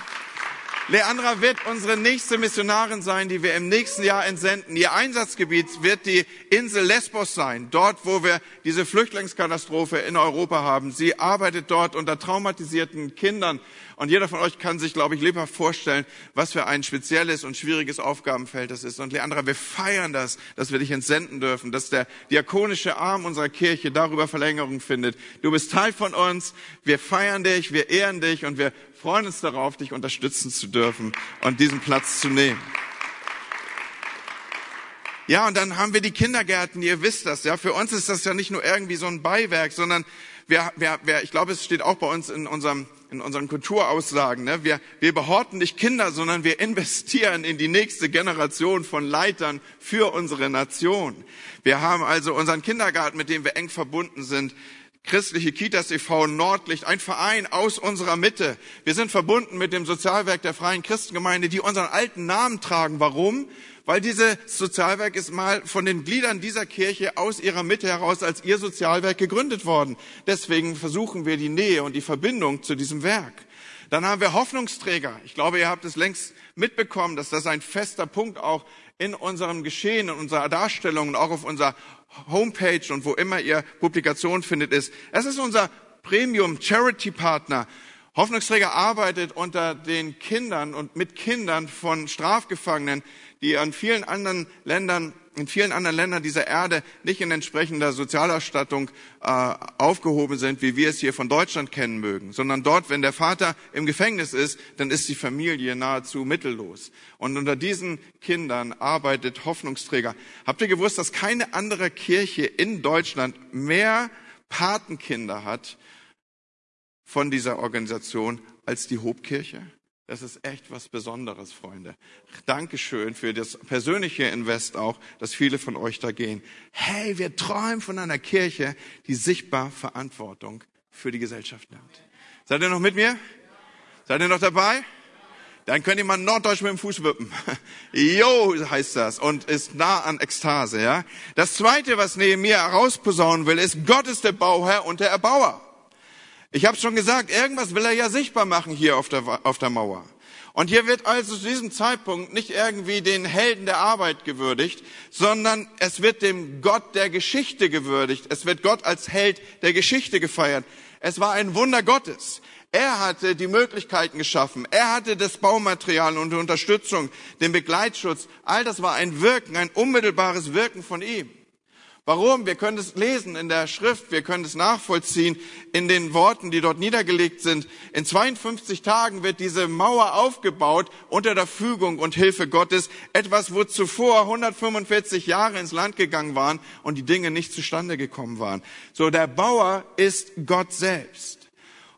Leandra wird unsere nächste Missionarin sein, die wir im nächsten Jahr entsenden. Ihr Einsatzgebiet wird die Insel Lesbos sein, dort, wo wir diese Flüchtlingskatastrophe in Europa haben. Sie arbeitet dort unter traumatisierten Kindern. Und jeder von euch kann sich, glaube ich, lebhaft vorstellen, was für ein spezielles und schwieriges Aufgabenfeld das ist. Und Leandra, wir feiern das, dass wir dich entsenden dürfen, dass der diakonische Arm unserer Kirche darüber Verlängerung findet. Du bist Teil von uns. Wir feiern dich, wir ehren dich und wir freuen uns darauf, dich unterstützen zu dürfen und diesen Platz zu nehmen. Ja, und dann haben wir die Kindergärten, ihr wisst das, ja. Für uns ist das ja nicht nur irgendwie so ein Beiwerk, sondern wir, wir, wir, ich glaube, es steht auch bei uns in unserem in unseren Kulturaussagen. Ne? Wir, wir behorten nicht Kinder, sondern wir investieren in die nächste Generation von Leitern für unsere Nation. Wir haben also unseren Kindergarten, mit dem wir eng verbunden sind, Christliche Kitas e.V. Nordlicht, ein Verein aus unserer Mitte. Wir sind verbunden mit dem Sozialwerk der Freien Christengemeinde, die unseren alten Namen tragen. Warum? Weil dieses Sozialwerk ist mal von den Gliedern dieser Kirche aus ihrer Mitte heraus als ihr Sozialwerk gegründet worden. Deswegen versuchen wir die Nähe und die Verbindung zu diesem Werk. Dann haben wir Hoffnungsträger. Ich glaube, ihr habt es längst mitbekommen, dass das ein fester Punkt auch in unserem Geschehen, in unserer Darstellung und auch auf unserer Homepage und wo immer ihr Publikation findet, ist. Es ist unser Premium Charity Partner. Hoffnungsträger arbeitet unter den Kindern und mit Kindern von Strafgefangenen, die an vielen anderen Ländern in vielen anderen Ländern dieser Erde nicht in entsprechender Sozialausstattung äh, aufgehoben sind, wie wir es hier von Deutschland kennen mögen, sondern dort, wenn der Vater im Gefängnis ist, dann ist die Familie nahezu mittellos. Und unter diesen Kindern arbeitet Hoffnungsträger. Habt ihr gewusst, dass keine andere Kirche in Deutschland mehr Patenkinder hat von dieser Organisation als die Hobkirche? Das ist echt was Besonderes, Freunde. Dankeschön für das persönliche Invest auch, dass viele von euch da gehen. Hey, wir träumen von einer Kirche, die sichtbar Verantwortung für die Gesellschaft nimmt. Seid ihr noch mit mir? Seid ihr noch dabei? Dann könnt ihr mal Norddeutsch mit dem Fuß wippen. (laughs) Jo, heißt das. Und ist nah an Ekstase, ja. Das zweite, was neben mir herausposaunen will, ist, Gott ist der Bauherr und der Erbauer. Ich habe schon gesagt, irgendwas will er ja sichtbar machen hier auf der, auf der Mauer. Und hier wird also zu diesem Zeitpunkt nicht irgendwie den Helden der Arbeit gewürdigt, sondern es wird dem Gott der Geschichte gewürdigt. Es wird Gott als Held der Geschichte gefeiert. Es war ein Wunder Gottes. Er hatte die Möglichkeiten geschaffen. Er hatte das Baumaterial und die Unterstützung, den Begleitschutz. All das war ein Wirken, ein unmittelbares Wirken von ihm. Warum? Wir können es lesen in der Schrift, wir können es nachvollziehen in den Worten, die dort niedergelegt sind. In 52 Tagen wird diese Mauer aufgebaut unter der Fügung und Hilfe Gottes. Etwas, wo zuvor 145 Jahre ins Land gegangen waren und die Dinge nicht zustande gekommen waren. So, der Bauer ist Gott selbst.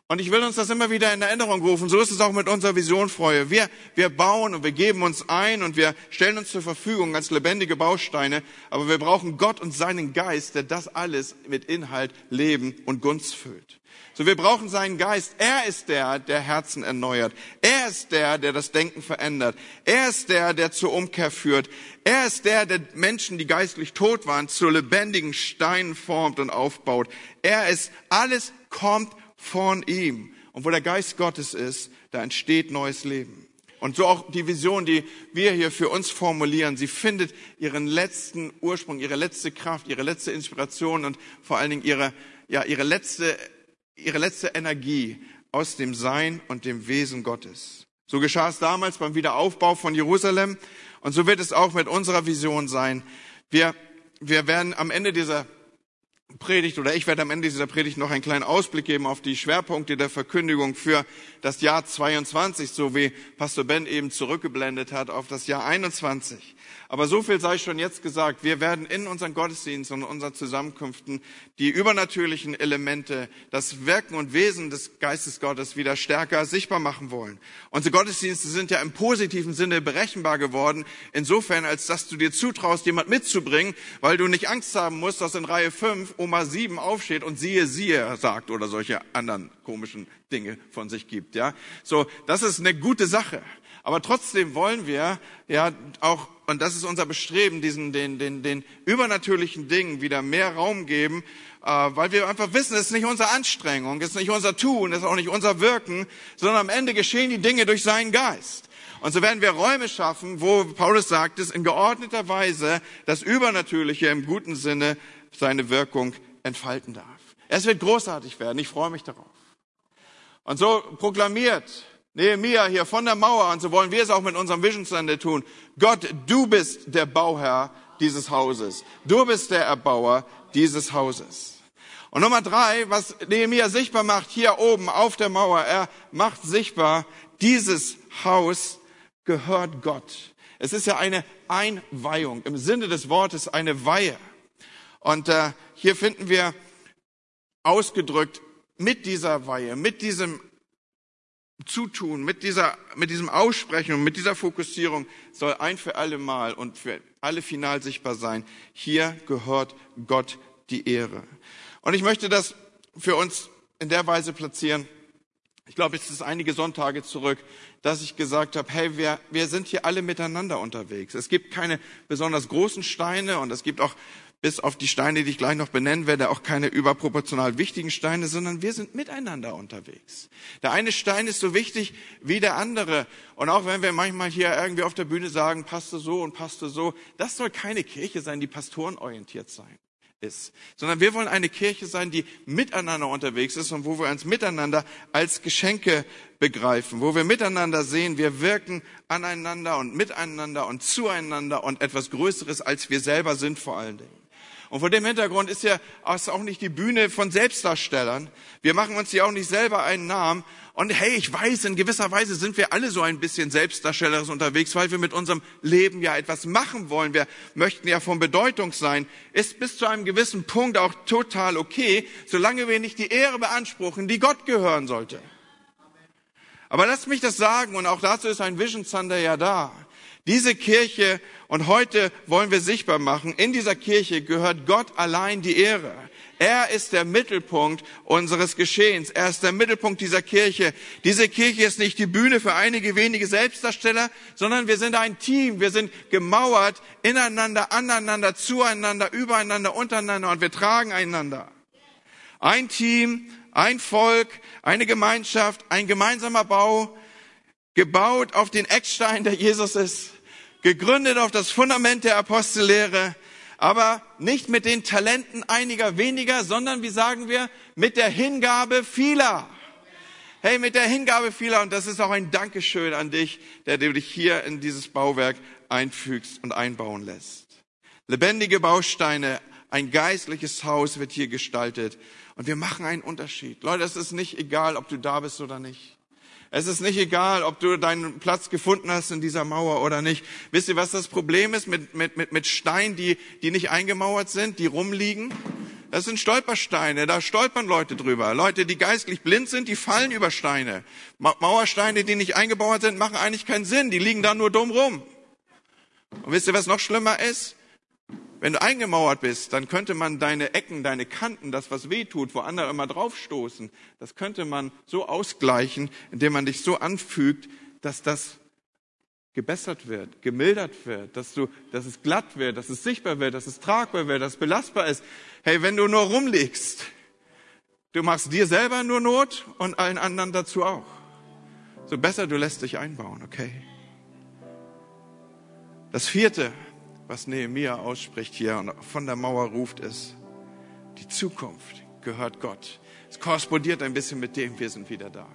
Und ich will uns das immer wieder in Erinnerung rufen. So ist es auch mit unserer Vision, Freue. Wir, wir bauen und wir geben uns ein und wir stellen uns zur Verfügung als lebendige Bausteine. Aber wir brauchen Gott und seinen Geist, der das alles mit Inhalt, Leben und Gunst füllt. So, wir brauchen seinen Geist. Er ist der, der Herzen erneuert. Er ist der, der das Denken verändert. Er ist der, der zur Umkehr führt. Er ist der, der Menschen, die geistlich tot waren, zu lebendigen Steinen formt und aufbaut. Er ist, alles kommt von ihm. Und wo der Geist Gottes ist, da entsteht neues Leben. Und so auch die Vision, die wir hier für uns formulieren, sie findet ihren letzten Ursprung, ihre letzte Kraft, ihre letzte Inspiration und vor allen Dingen ihre, ja, ihre letzte, ihre letzte Energie aus dem Sein und dem Wesen Gottes. So geschah es damals beim Wiederaufbau von Jerusalem und so wird es auch mit unserer Vision sein. Wir, wir werden am Ende dieser Predigt oder ich werde am Ende dieser Predigt noch einen kleinen Ausblick geben auf die Schwerpunkte der Verkündigung für das Jahr 22, so wie Pastor Ben eben zurückgeblendet hat auf das Jahr 21. Aber so viel sei schon jetzt gesagt. Wir werden in unseren Gottesdiensten und unseren Zusammenkünften die übernatürlichen Elemente, das Wirken und Wesen des Geistes Gottes wieder stärker sichtbar machen wollen. Unsere Gottesdienste sind ja im positiven Sinne berechenbar geworden, insofern, als dass du dir zutraust, jemand mitzubringen, weil du nicht Angst haben musst, dass in Reihe 5 Oma 7 aufsteht und siehe, siehe sagt oder solche anderen komischen Dinge von sich gibt, ja. So, das ist eine gute Sache. Aber trotzdem wollen wir ja auch, und das ist unser Bestreben, diesen, den, den, den übernatürlichen Dingen wieder mehr Raum geben, äh, weil wir einfach wissen, es ist nicht unsere Anstrengung, es ist nicht unser Tun, es ist auch nicht unser Wirken, sondern am Ende geschehen die Dinge durch seinen Geist. Und so werden wir Räume schaffen, wo Paulus sagt es, in geordneter Weise das Übernatürliche im guten Sinne seine Wirkung entfalten darf. Es wird großartig werden, ich freue mich darauf. Und so proklamiert Nehemiah hier von der Mauer, und so wollen wir es auch mit unserem Vision Sunday tun. Gott, du bist der Bauherr dieses Hauses. Du bist der Erbauer dieses Hauses. Und Nummer drei, was Nehemiah sichtbar macht, hier oben auf der Mauer, er macht sichtbar, dieses Haus gehört Gott. Es ist ja eine Einweihung, im Sinne des Wortes eine Weihe. Und äh, hier finden wir ausgedrückt mit dieser Weihe, mit diesem Zutun, mit dieser, mit diesem Aussprechen und mit dieser Fokussierung soll ein für alle Mal und für alle final sichtbar sein. Hier gehört Gott die Ehre. Und ich möchte das für uns in der Weise platzieren. Ich glaube, es ist einige Sonntage zurück, dass ich gesagt habe, hey, wir, wir sind hier alle miteinander unterwegs. Es gibt keine besonders großen Steine und es gibt auch bis auf die Steine, die ich gleich noch benennen werde, auch keine überproportional wichtigen Steine, sondern wir sind miteinander unterwegs. Der eine Stein ist so wichtig wie der andere. Und auch wenn wir manchmal hier irgendwie auf der Bühne sagen, passte so und passte so, das soll keine Kirche sein, die pastorenorientiert sein ist, sondern wir wollen eine Kirche sein, die miteinander unterwegs ist und wo wir uns miteinander als Geschenke begreifen, wo wir miteinander sehen, wir wirken aneinander und miteinander und zueinander und etwas Größeres als wir selber sind vor allen Dingen. Und vor dem Hintergrund ist ja auch nicht die Bühne von Selbstdarstellern. Wir machen uns hier auch nicht selber einen Namen. Und hey, ich weiß, in gewisser Weise sind wir alle so ein bisschen selbstdarstellerisch unterwegs, weil wir mit unserem Leben ja etwas machen wollen. Wir möchten ja von Bedeutung sein. Ist bis zu einem gewissen Punkt auch total okay, solange wir nicht die Ehre beanspruchen, die Gott gehören sollte. Aber lasst mich das sagen, und auch dazu ist ein Vision Thunder ja da. Diese Kirche, und heute wollen wir sichtbar machen, in dieser Kirche gehört Gott allein die Ehre. Er ist der Mittelpunkt unseres Geschehens. Er ist der Mittelpunkt dieser Kirche. Diese Kirche ist nicht die Bühne für einige wenige Selbstdarsteller, sondern wir sind ein Team. Wir sind gemauert ineinander, aneinander, zueinander, übereinander, untereinander und wir tragen einander. Ein Team, ein Volk, eine Gemeinschaft, ein gemeinsamer Bau, gebaut auf den Eckstein, der Jesus ist, gegründet auf das Fundament der Apostellehre, aber nicht mit den Talenten einiger weniger, sondern, wie sagen wir, mit der Hingabe vieler. Hey, mit der Hingabe vieler, und das ist auch ein Dankeschön an dich, der du dich hier in dieses Bauwerk einfügst und einbauen lässt. Lebendige Bausteine, ein geistliches Haus wird hier gestaltet. Und wir machen einen Unterschied. Leute, es ist nicht egal, ob du da bist oder nicht. Es ist nicht egal, ob du deinen Platz gefunden hast in dieser Mauer oder nicht. Wisst ihr, was das Problem ist mit, mit, mit, mit Steinen, die, die nicht eingemauert sind, die rumliegen? Das sind Stolpersteine, da stolpern Leute drüber. Leute, die geistlich blind sind, die fallen über Steine. Mauersteine, die nicht eingebaut sind, machen eigentlich keinen Sinn, die liegen da nur dumm rum. Und wisst ihr, was noch schlimmer ist? Wenn du eingemauert bist, dann könnte man deine Ecken, deine Kanten, das was weh tut, wo andere immer draufstoßen, das könnte man so ausgleichen, indem man dich so anfügt, dass das gebessert wird, gemildert wird, dass du, dass es glatt wird, dass es sichtbar wird, dass es tragbar wird, dass es belastbar ist. Hey, wenn du nur rumliegst, du machst dir selber nur Not und allen anderen dazu auch. So besser du lässt dich einbauen, okay? Das vierte, was Nehemiah ausspricht hier und von der Mauer ruft, ist, die Zukunft gehört Gott. Es korrespondiert ein bisschen mit dem, wir sind wieder da.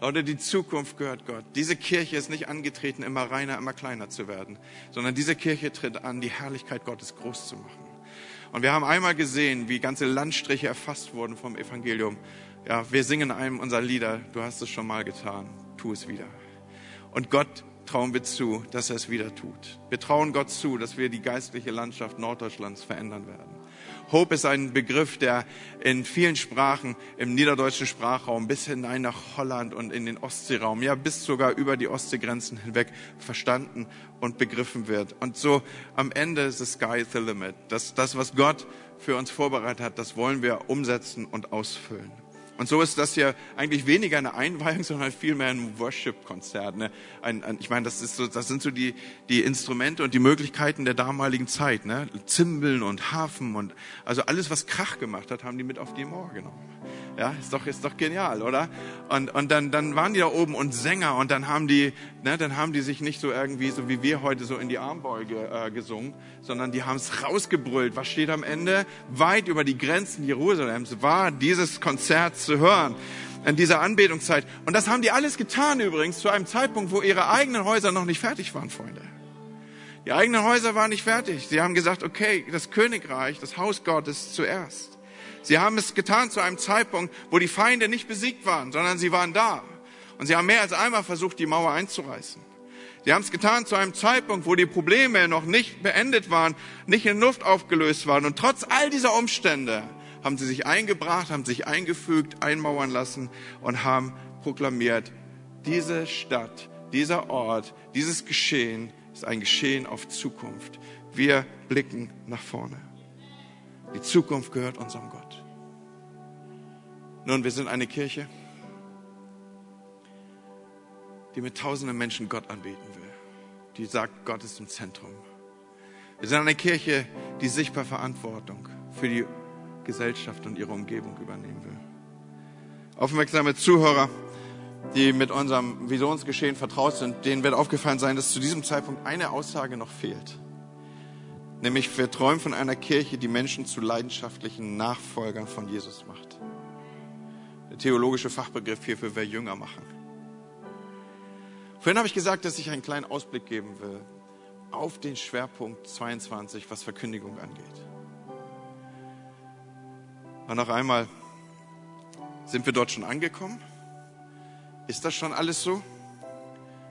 Leute, die Zukunft gehört Gott. Diese Kirche ist nicht angetreten, immer reiner, immer kleiner zu werden, sondern diese Kirche tritt an, die Herrlichkeit Gottes groß zu machen. Und wir haben einmal gesehen, wie ganze Landstriche erfasst wurden vom Evangelium. Ja, wir singen einem unserer Lieder, du hast es schon mal getan, tu es wieder. Und Gott trauen wir zu, dass er es wieder tut. Wir trauen Gott zu, dass wir die geistliche Landschaft Norddeutschlands verändern werden. Hope ist ein Begriff, der in vielen Sprachen im niederdeutschen Sprachraum bis hinein nach Holland und in den Ostseeraum, ja bis sogar über die Ostseegrenzen hinweg verstanden und begriffen wird. Und so am Ende ist the sky the limit. Das, das, was Gott für uns vorbereitet hat, das wollen wir umsetzen und ausfüllen. Und so ist das ja eigentlich weniger eine Einweihung, (laughs) sondern vielmehr ein Worship-Konzert. Ne? Ein, ein, ich meine, das, ist so, das sind so die, die Instrumente und die Möglichkeiten der damaligen Zeit. Ne? Zimbeln und Hafen und also alles, was Krach gemacht hat, haben die mit auf die Mauer genommen. Ja, ist doch, ist doch genial, oder? Und, und dann, dann waren die da oben und Sänger und dann haben die, ne, dann haben die sich nicht so irgendwie, so wie wir heute so in die Armbeuge äh, gesungen, sondern die haben es rausgebrüllt. Was steht am Ende? Weit über die Grenzen Jerusalems war dieses Konzert zu hören in dieser Anbetungszeit. Und das haben die alles getan übrigens zu einem Zeitpunkt, wo ihre eigenen Häuser noch nicht fertig waren, Freunde. Die eigenen Häuser waren nicht fertig. Sie haben gesagt, okay, das Königreich, das Haus Gottes zuerst. Sie haben es getan zu einem Zeitpunkt, wo die Feinde nicht besiegt waren, sondern sie waren da. Und sie haben mehr als einmal versucht, die Mauer einzureißen. Sie haben es getan zu einem Zeitpunkt, wo die Probleme noch nicht beendet waren, nicht in Luft aufgelöst waren. Und trotz all dieser Umstände haben sie sich eingebracht, haben sich eingefügt, einmauern lassen und haben proklamiert, diese Stadt, dieser Ort, dieses Geschehen ist ein Geschehen auf Zukunft. Wir blicken nach vorne. Die Zukunft gehört unserem Gott. Nun, wir sind eine Kirche, die mit tausenden Menschen Gott anbeten will. Die sagt, Gott ist im Zentrum. Wir sind eine Kirche, die sichtbar Verantwortung für die Gesellschaft und ihre Umgebung übernehmen will. Aufmerksame Zuhörer, die mit unserem Visionsgeschehen vertraut sind, denen wird aufgefallen sein, dass zu diesem Zeitpunkt eine Aussage noch fehlt. Nämlich wir träumen von einer Kirche, die Menschen zu leidenschaftlichen Nachfolgern von Jesus macht. Theologische Fachbegriff hierfür wäre Jünger machen. Vorhin habe ich gesagt, dass ich einen kleinen Ausblick geben will auf den Schwerpunkt 22, was Verkündigung angeht. Und noch einmal, sind wir dort schon angekommen? Ist das schon alles so?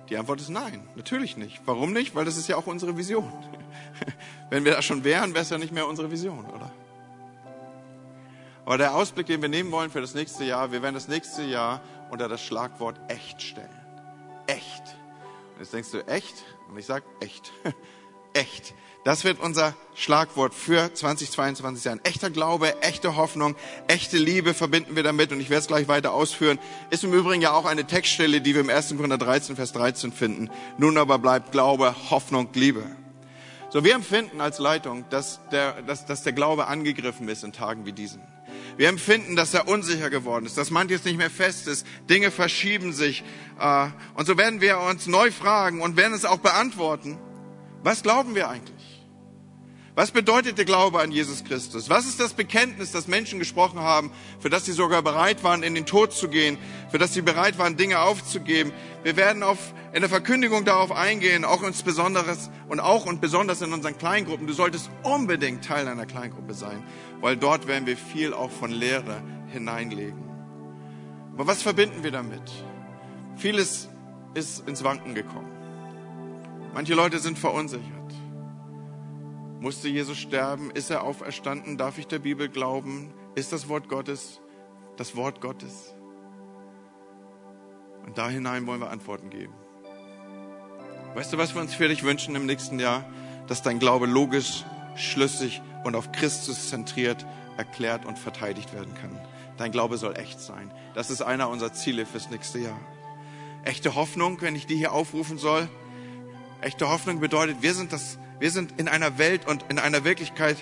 Die Antwort ist nein, natürlich nicht. Warum nicht? Weil das ist ja auch unsere Vision. (laughs) Wenn wir da schon wären, wäre es ja nicht mehr unsere Vision, oder? Aber der Ausblick, den wir nehmen wollen für das nächste Jahr, wir werden das nächste Jahr unter das Schlagwort echt stellen. Echt. Und jetzt denkst du, echt? Und ich sage, echt. (laughs) echt. Das wird unser Schlagwort für 2022 sein. Echter Glaube, echte Hoffnung, echte Liebe verbinden wir damit und ich werde es gleich weiter ausführen. Ist im Übrigen ja auch eine Textstelle, die wir im 1. Korinther 13, Vers 13 finden. Nun aber bleibt Glaube, Hoffnung, Liebe. So, wir empfinden als Leitung, dass der, dass, dass der Glaube angegriffen ist in Tagen wie diesen. Wir empfinden, dass er unsicher geworden ist, dass manches nicht mehr fest ist, Dinge verschieben sich. Äh, und so werden wir uns neu fragen und werden es auch beantworten. Was glauben wir eigentlich? Was bedeutet der Glaube an Jesus Christus? Was ist das Bekenntnis, das Menschen gesprochen haben, für das sie sogar bereit waren, in den Tod zu gehen, für das sie bereit waren, Dinge aufzugeben? Wir werden auf, in der Verkündigung darauf eingehen, auch insbesondere und auch und besonders in unseren Kleingruppen. Du solltest unbedingt Teil einer Kleingruppe sein, weil dort werden wir viel auch von Lehre hineinlegen. Aber was verbinden wir damit? Vieles ist ins Wanken gekommen. Manche Leute sind verunsichert. Musste Jesus sterben? Ist er auferstanden? Darf ich der Bibel glauben? Ist das Wort Gottes das Wort Gottes? Und da hinein wollen wir Antworten geben. Weißt du, was wir uns für dich wünschen im nächsten Jahr? Dass dein Glaube logisch, schlüssig und auf Christus zentriert erklärt und verteidigt werden kann. Dein Glaube soll echt sein. Das ist einer unserer Ziele fürs nächste Jahr. Echte Hoffnung, wenn ich die hier aufrufen soll. Echte Hoffnung bedeutet, wir sind das wir sind in einer Welt und in einer Wirklichkeit.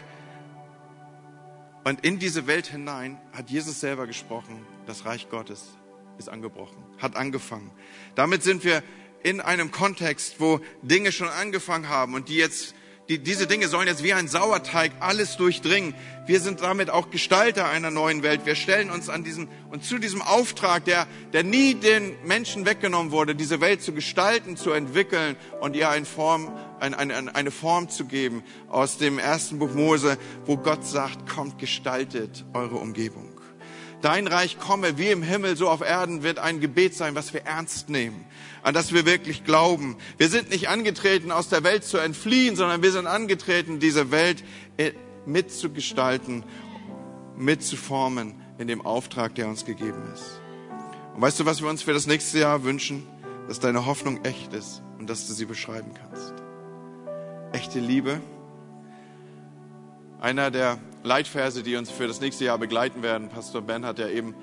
Und in diese Welt hinein hat Jesus selber gesprochen, das Reich Gottes ist angebrochen, hat angefangen. Damit sind wir in einem Kontext, wo Dinge schon angefangen haben und die jetzt die, diese Dinge sollen jetzt wie ein Sauerteig alles durchdringen. Wir sind damit auch Gestalter einer neuen Welt. Wir stellen uns an diesen und zu diesem Auftrag, der, der nie den Menschen weggenommen wurde, diese Welt zu gestalten, zu entwickeln und ihr eine Form, eine, eine, eine Form zu geben aus dem ersten Buch Mose, wo Gott sagt, kommt, gestaltet eure Umgebung. Dein Reich komme wie im Himmel, so auf Erden wird ein Gebet sein, was wir ernst nehmen an das wir wirklich glauben. Wir sind nicht angetreten, aus der Welt zu entfliehen, sondern wir sind angetreten, diese Welt äh, mitzugestalten, mitzuformen in dem Auftrag, der uns gegeben ist. Und weißt du, was wir uns für das nächste Jahr wünschen? Dass deine Hoffnung echt ist und dass du sie beschreiben kannst. Echte Liebe. Einer der Leitverse, die uns für das nächste Jahr begleiten werden, Pastor Ben hat ja eben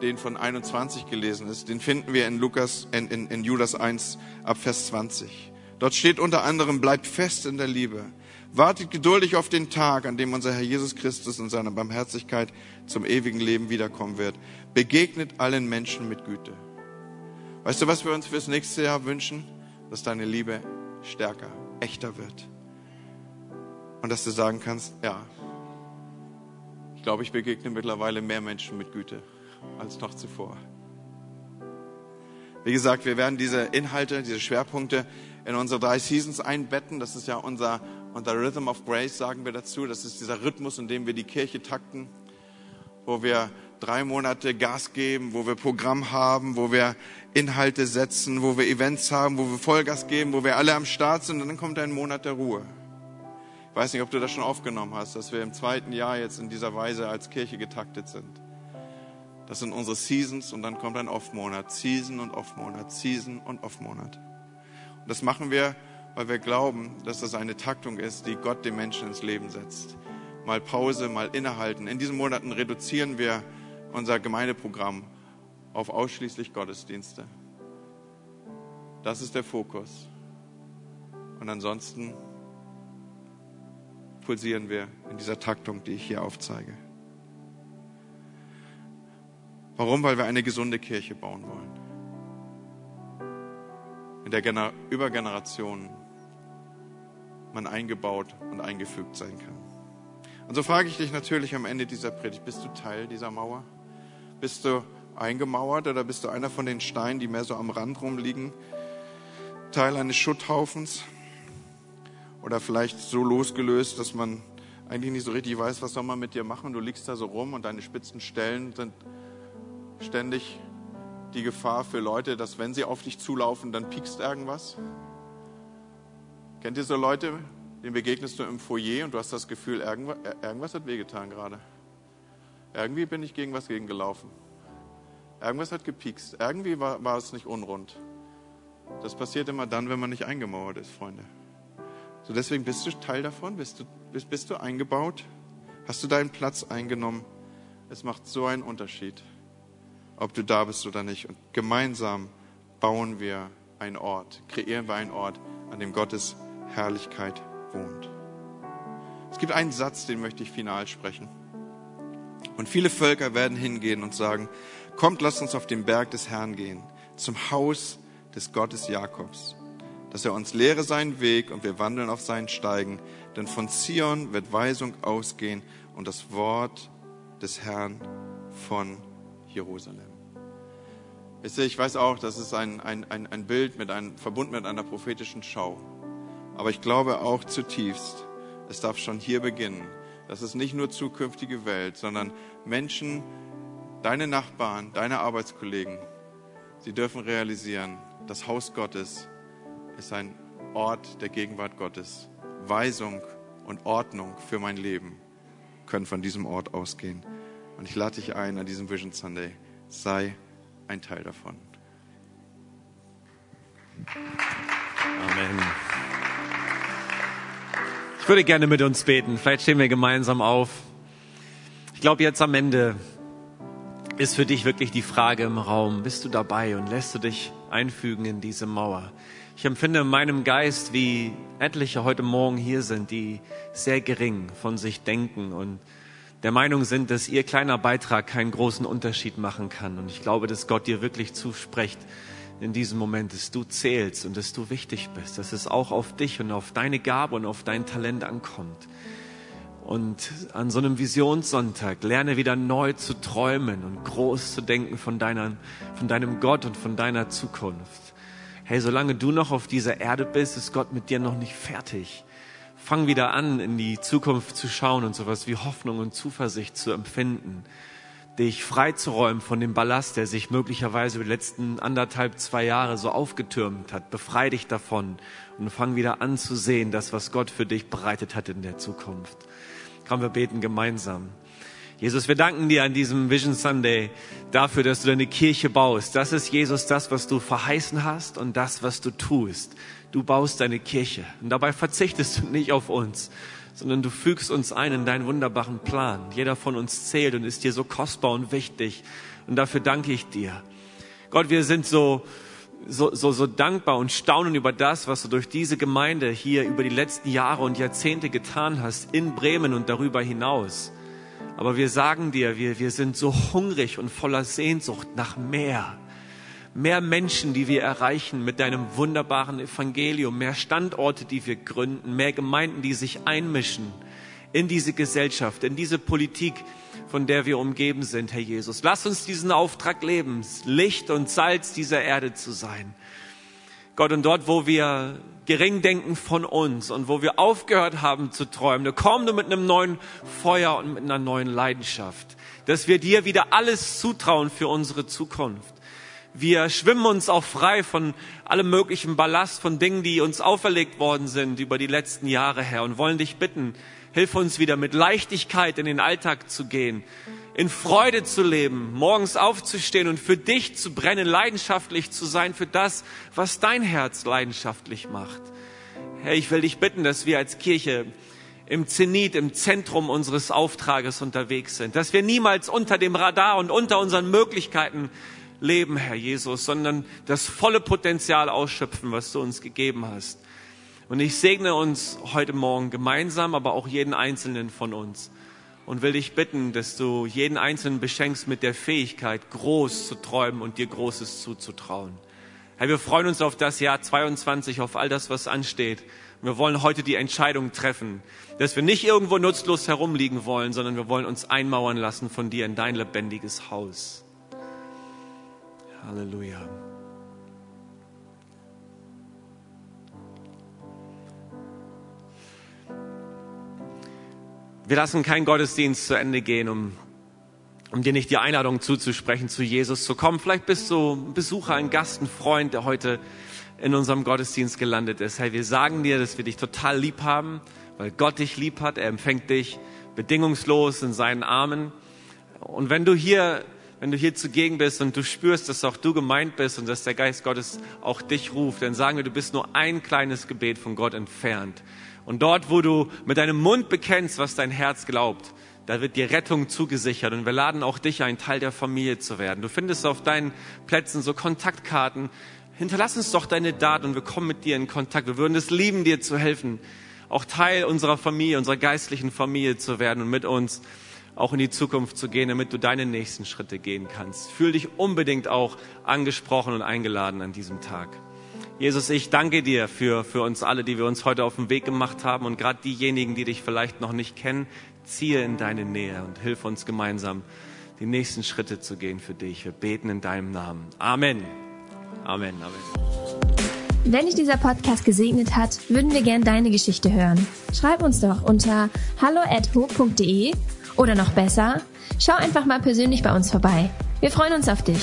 den von 21 gelesen ist, den finden wir in Lukas, in, in, in Judas 1 ab Vers 20. Dort steht unter anderem, bleibt fest in der Liebe. Wartet geduldig auf den Tag, an dem unser Herr Jesus Christus in seiner Barmherzigkeit zum ewigen Leben wiederkommen wird. Begegnet allen Menschen mit Güte. Weißt du, was wir uns fürs nächste Jahr wünschen? Dass deine Liebe stärker, echter wird. Und dass du sagen kannst, ja, ich glaube, ich begegne mittlerweile mehr Menschen mit Güte als noch zuvor. Wie gesagt, wir werden diese Inhalte, diese Schwerpunkte in unsere drei Seasons einbetten. Das ist ja unser, unser Rhythm of Grace, sagen wir dazu. Das ist dieser Rhythmus, in dem wir die Kirche takten, wo wir drei Monate Gas geben, wo wir Programm haben, wo wir Inhalte setzen, wo wir Events haben, wo wir Vollgas geben, wo wir alle am Start sind und dann kommt ein Monat der Ruhe. Ich weiß nicht, ob du das schon aufgenommen hast, dass wir im zweiten Jahr jetzt in dieser Weise als Kirche getaktet sind. Das sind unsere Seasons und dann kommt ein Off-Monat. Season und Off-Monat, Season und Off-Monat. Und das machen wir, weil wir glauben, dass das eine Taktung ist, die Gott dem Menschen ins Leben setzt. Mal Pause, mal innehalten. In diesen Monaten reduzieren wir unser Gemeindeprogramm auf ausschließlich Gottesdienste. Das ist der Fokus. Und ansonsten pulsieren wir in dieser Taktung, die ich hier aufzeige. Warum? Weil wir eine gesunde Kirche bauen wollen. In der Gener über Generationen man eingebaut und eingefügt sein kann. Und so frage ich dich natürlich am Ende dieser Predigt, bist du Teil dieser Mauer? Bist du eingemauert oder bist du einer von den Steinen, die mehr so am Rand rumliegen? Teil eines Schutthaufens? Oder vielleicht so losgelöst, dass man eigentlich nicht so richtig weiß, was soll man mit dir machen? Du liegst da so rum und deine spitzen Stellen sind ständig die Gefahr für Leute, dass wenn sie auf dich zulaufen, dann piekst irgendwas? Kennt ihr so Leute, denen begegnest du im Foyer und du hast das Gefühl, irgendwas, irgendwas hat wehgetan gerade. Irgendwie bin ich gegen was gegengelaufen. Irgendwas hat gepiekst. Irgendwie war, war es nicht unrund. Das passiert immer dann, wenn man nicht eingemauert ist, Freunde. So deswegen bist du Teil davon, bist du, bist, bist du eingebaut, hast du deinen Platz eingenommen. Es macht so einen Unterschied ob du da bist oder nicht. Und gemeinsam bauen wir einen Ort, kreieren wir einen Ort, an dem Gottes Herrlichkeit wohnt. Es gibt einen Satz, den möchte ich final sprechen. Und viele Völker werden hingehen und sagen, kommt, lasst uns auf den Berg des Herrn gehen, zum Haus des Gottes Jakobs, dass er uns lehre seinen Weg und wir wandeln auf seinen Steigen, denn von Zion wird Weisung ausgehen und das Wort des Herrn von Jerusalem. Ich weiß auch, das ist ein, ein, ein, Bild mit einem, verbunden mit einer prophetischen Schau. Aber ich glaube auch zutiefst, es darf schon hier beginnen. Das ist nicht nur zukünftige Welt, sondern Menschen, deine Nachbarn, deine Arbeitskollegen, sie dürfen realisieren, das Haus Gottes ist ein Ort der Gegenwart Gottes. Weisung und Ordnung für mein Leben können von diesem Ort ausgehen. Und ich lade dich ein an diesem Vision Sunday. Sei ein Teil davon. Amen. Ich würde gerne mit uns beten. Vielleicht stehen wir gemeinsam auf. Ich glaube, jetzt am Ende ist für dich wirklich die Frage im Raum, bist du dabei und lässt du dich einfügen in diese Mauer? Ich empfinde in meinem Geist, wie etliche heute Morgen hier sind, die sehr gering von sich denken und der Meinung sind, dass ihr kleiner Beitrag keinen großen Unterschied machen kann. Und ich glaube, dass Gott dir wirklich zuspricht, in diesem Moment, dass du zählst und dass du wichtig bist, dass es auch auf dich und auf deine Gabe und auf dein Talent ankommt. Und an so einem Visionssonntag lerne wieder neu zu träumen und groß zu denken von, deiner, von deinem Gott und von deiner Zukunft. Hey, solange du noch auf dieser Erde bist, ist Gott mit dir noch nicht fertig. Fang wieder an, in die Zukunft zu schauen und sowas wie Hoffnung und Zuversicht zu empfinden dich freizuräumen von dem Ballast, der sich möglicherweise über die letzten anderthalb, zwei Jahre so aufgetürmt hat. Befrei dich davon und fang wieder an zu sehen, das, was Gott für dich bereitet hat in der Zukunft. Kommen wir beten gemeinsam. Jesus, wir danken dir an diesem Vision Sunday dafür, dass du deine Kirche baust. Das ist Jesus das, was du verheißen hast und das, was du tust. Du baust deine Kirche und dabei verzichtest du nicht auf uns, sondern du fügst uns ein in deinen wunderbaren Plan. Jeder von uns zählt und ist dir so kostbar und wichtig. Und dafür danke ich dir. Gott, wir sind so, so, so, so dankbar und staunen über das, was du durch diese Gemeinde hier über die letzten Jahre und Jahrzehnte getan hast, in Bremen und darüber hinaus. Aber wir sagen dir, wir, wir sind so hungrig und voller Sehnsucht nach mehr. Mehr Menschen, die wir erreichen mit deinem wunderbaren Evangelium, mehr Standorte, die wir gründen, mehr Gemeinden, die sich einmischen in diese Gesellschaft, in diese Politik, von der wir umgeben sind, Herr Jesus. Lass uns diesen Auftrag leben, Licht und Salz dieser Erde zu sein. Gott, und dort, wo wir gering denken von uns und wo wir aufgehört haben zu träumen, komm du mit einem neuen Feuer und mit einer neuen Leidenschaft, dass wir dir wieder alles zutrauen für unsere Zukunft. Wir schwimmen uns auch frei von allem möglichen Ballast, von Dingen, die uns auferlegt worden sind über die letzten Jahre her und wollen dich bitten, hilf uns wieder mit Leichtigkeit in den Alltag zu gehen, in Freude zu leben, morgens aufzustehen und für dich zu brennen, leidenschaftlich zu sein für das, was dein Herz leidenschaftlich macht. Herr, ich will dich bitten, dass wir als Kirche im Zenit, im Zentrum unseres Auftrages unterwegs sind, dass wir niemals unter dem Radar und unter unseren Möglichkeiten leben, Herr Jesus, sondern das volle Potenzial ausschöpfen, was du uns gegeben hast. Und ich segne uns heute Morgen gemeinsam, aber auch jeden Einzelnen von uns und will dich bitten, dass du jeden Einzelnen beschenkst mit der Fähigkeit, groß zu träumen und dir Großes zuzutrauen. Herr, wir freuen uns auf das Jahr 22, auf all das, was ansteht. Wir wollen heute die Entscheidung treffen, dass wir nicht irgendwo nutzlos herumliegen wollen, sondern wir wollen uns einmauern lassen von dir in dein lebendiges Haus. Halleluja. Wir lassen keinen Gottesdienst zu Ende gehen, um, um dir nicht die Einladung zuzusprechen, zu Jesus zu kommen. Vielleicht bist du ein Besucher, ein Gast, ein Freund, der heute in unserem Gottesdienst gelandet ist. Hey, wir sagen dir, dass wir dich total lieb haben, weil Gott dich lieb hat. Er empfängt dich bedingungslos in seinen Armen. Und wenn du hier wenn du hier zugegen bist und du spürst, dass auch du gemeint bist und dass der Geist Gottes auch dich ruft, dann sagen wir, du bist nur ein kleines Gebet von Gott entfernt. Und dort, wo du mit deinem Mund bekennst, was dein Herz glaubt, da wird dir Rettung zugesichert und wir laden auch dich ein, Teil der Familie zu werden. Du findest auf deinen Plätzen so Kontaktkarten. Hinterlass uns doch deine Daten und wir kommen mit dir in Kontakt. Wir würden es lieben, dir zu helfen, auch Teil unserer Familie, unserer geistlichen Familie zu werden und mit uns auch in die Zukunft zu gehen, damit du deine nächsten Schritte gehen kannst. Fühl dich unbedingt auch angesprochen und eingeladen an diesem Tag. Jesus, ich danke dir für, für uns alle, die wir uns heute auf den Weg gemacht haben und gerade diejenigen, die dich vielleicht noch nicht kennen, ziehe in deine Nähe und hilf uns gemeinsam, die nächsten Schritte zu gehen für dich. Wir beten in deinem Namen. Amen. Amen. Amen. Wenn dich dieser Podcast gesegnet hat, würden wir gern deine Geschichte hören. Schreib uns doch unter hallo@ho.de oder noch besser, schau einfach mal persönlich bei uns vorbei. Wir freuen uns auf dich.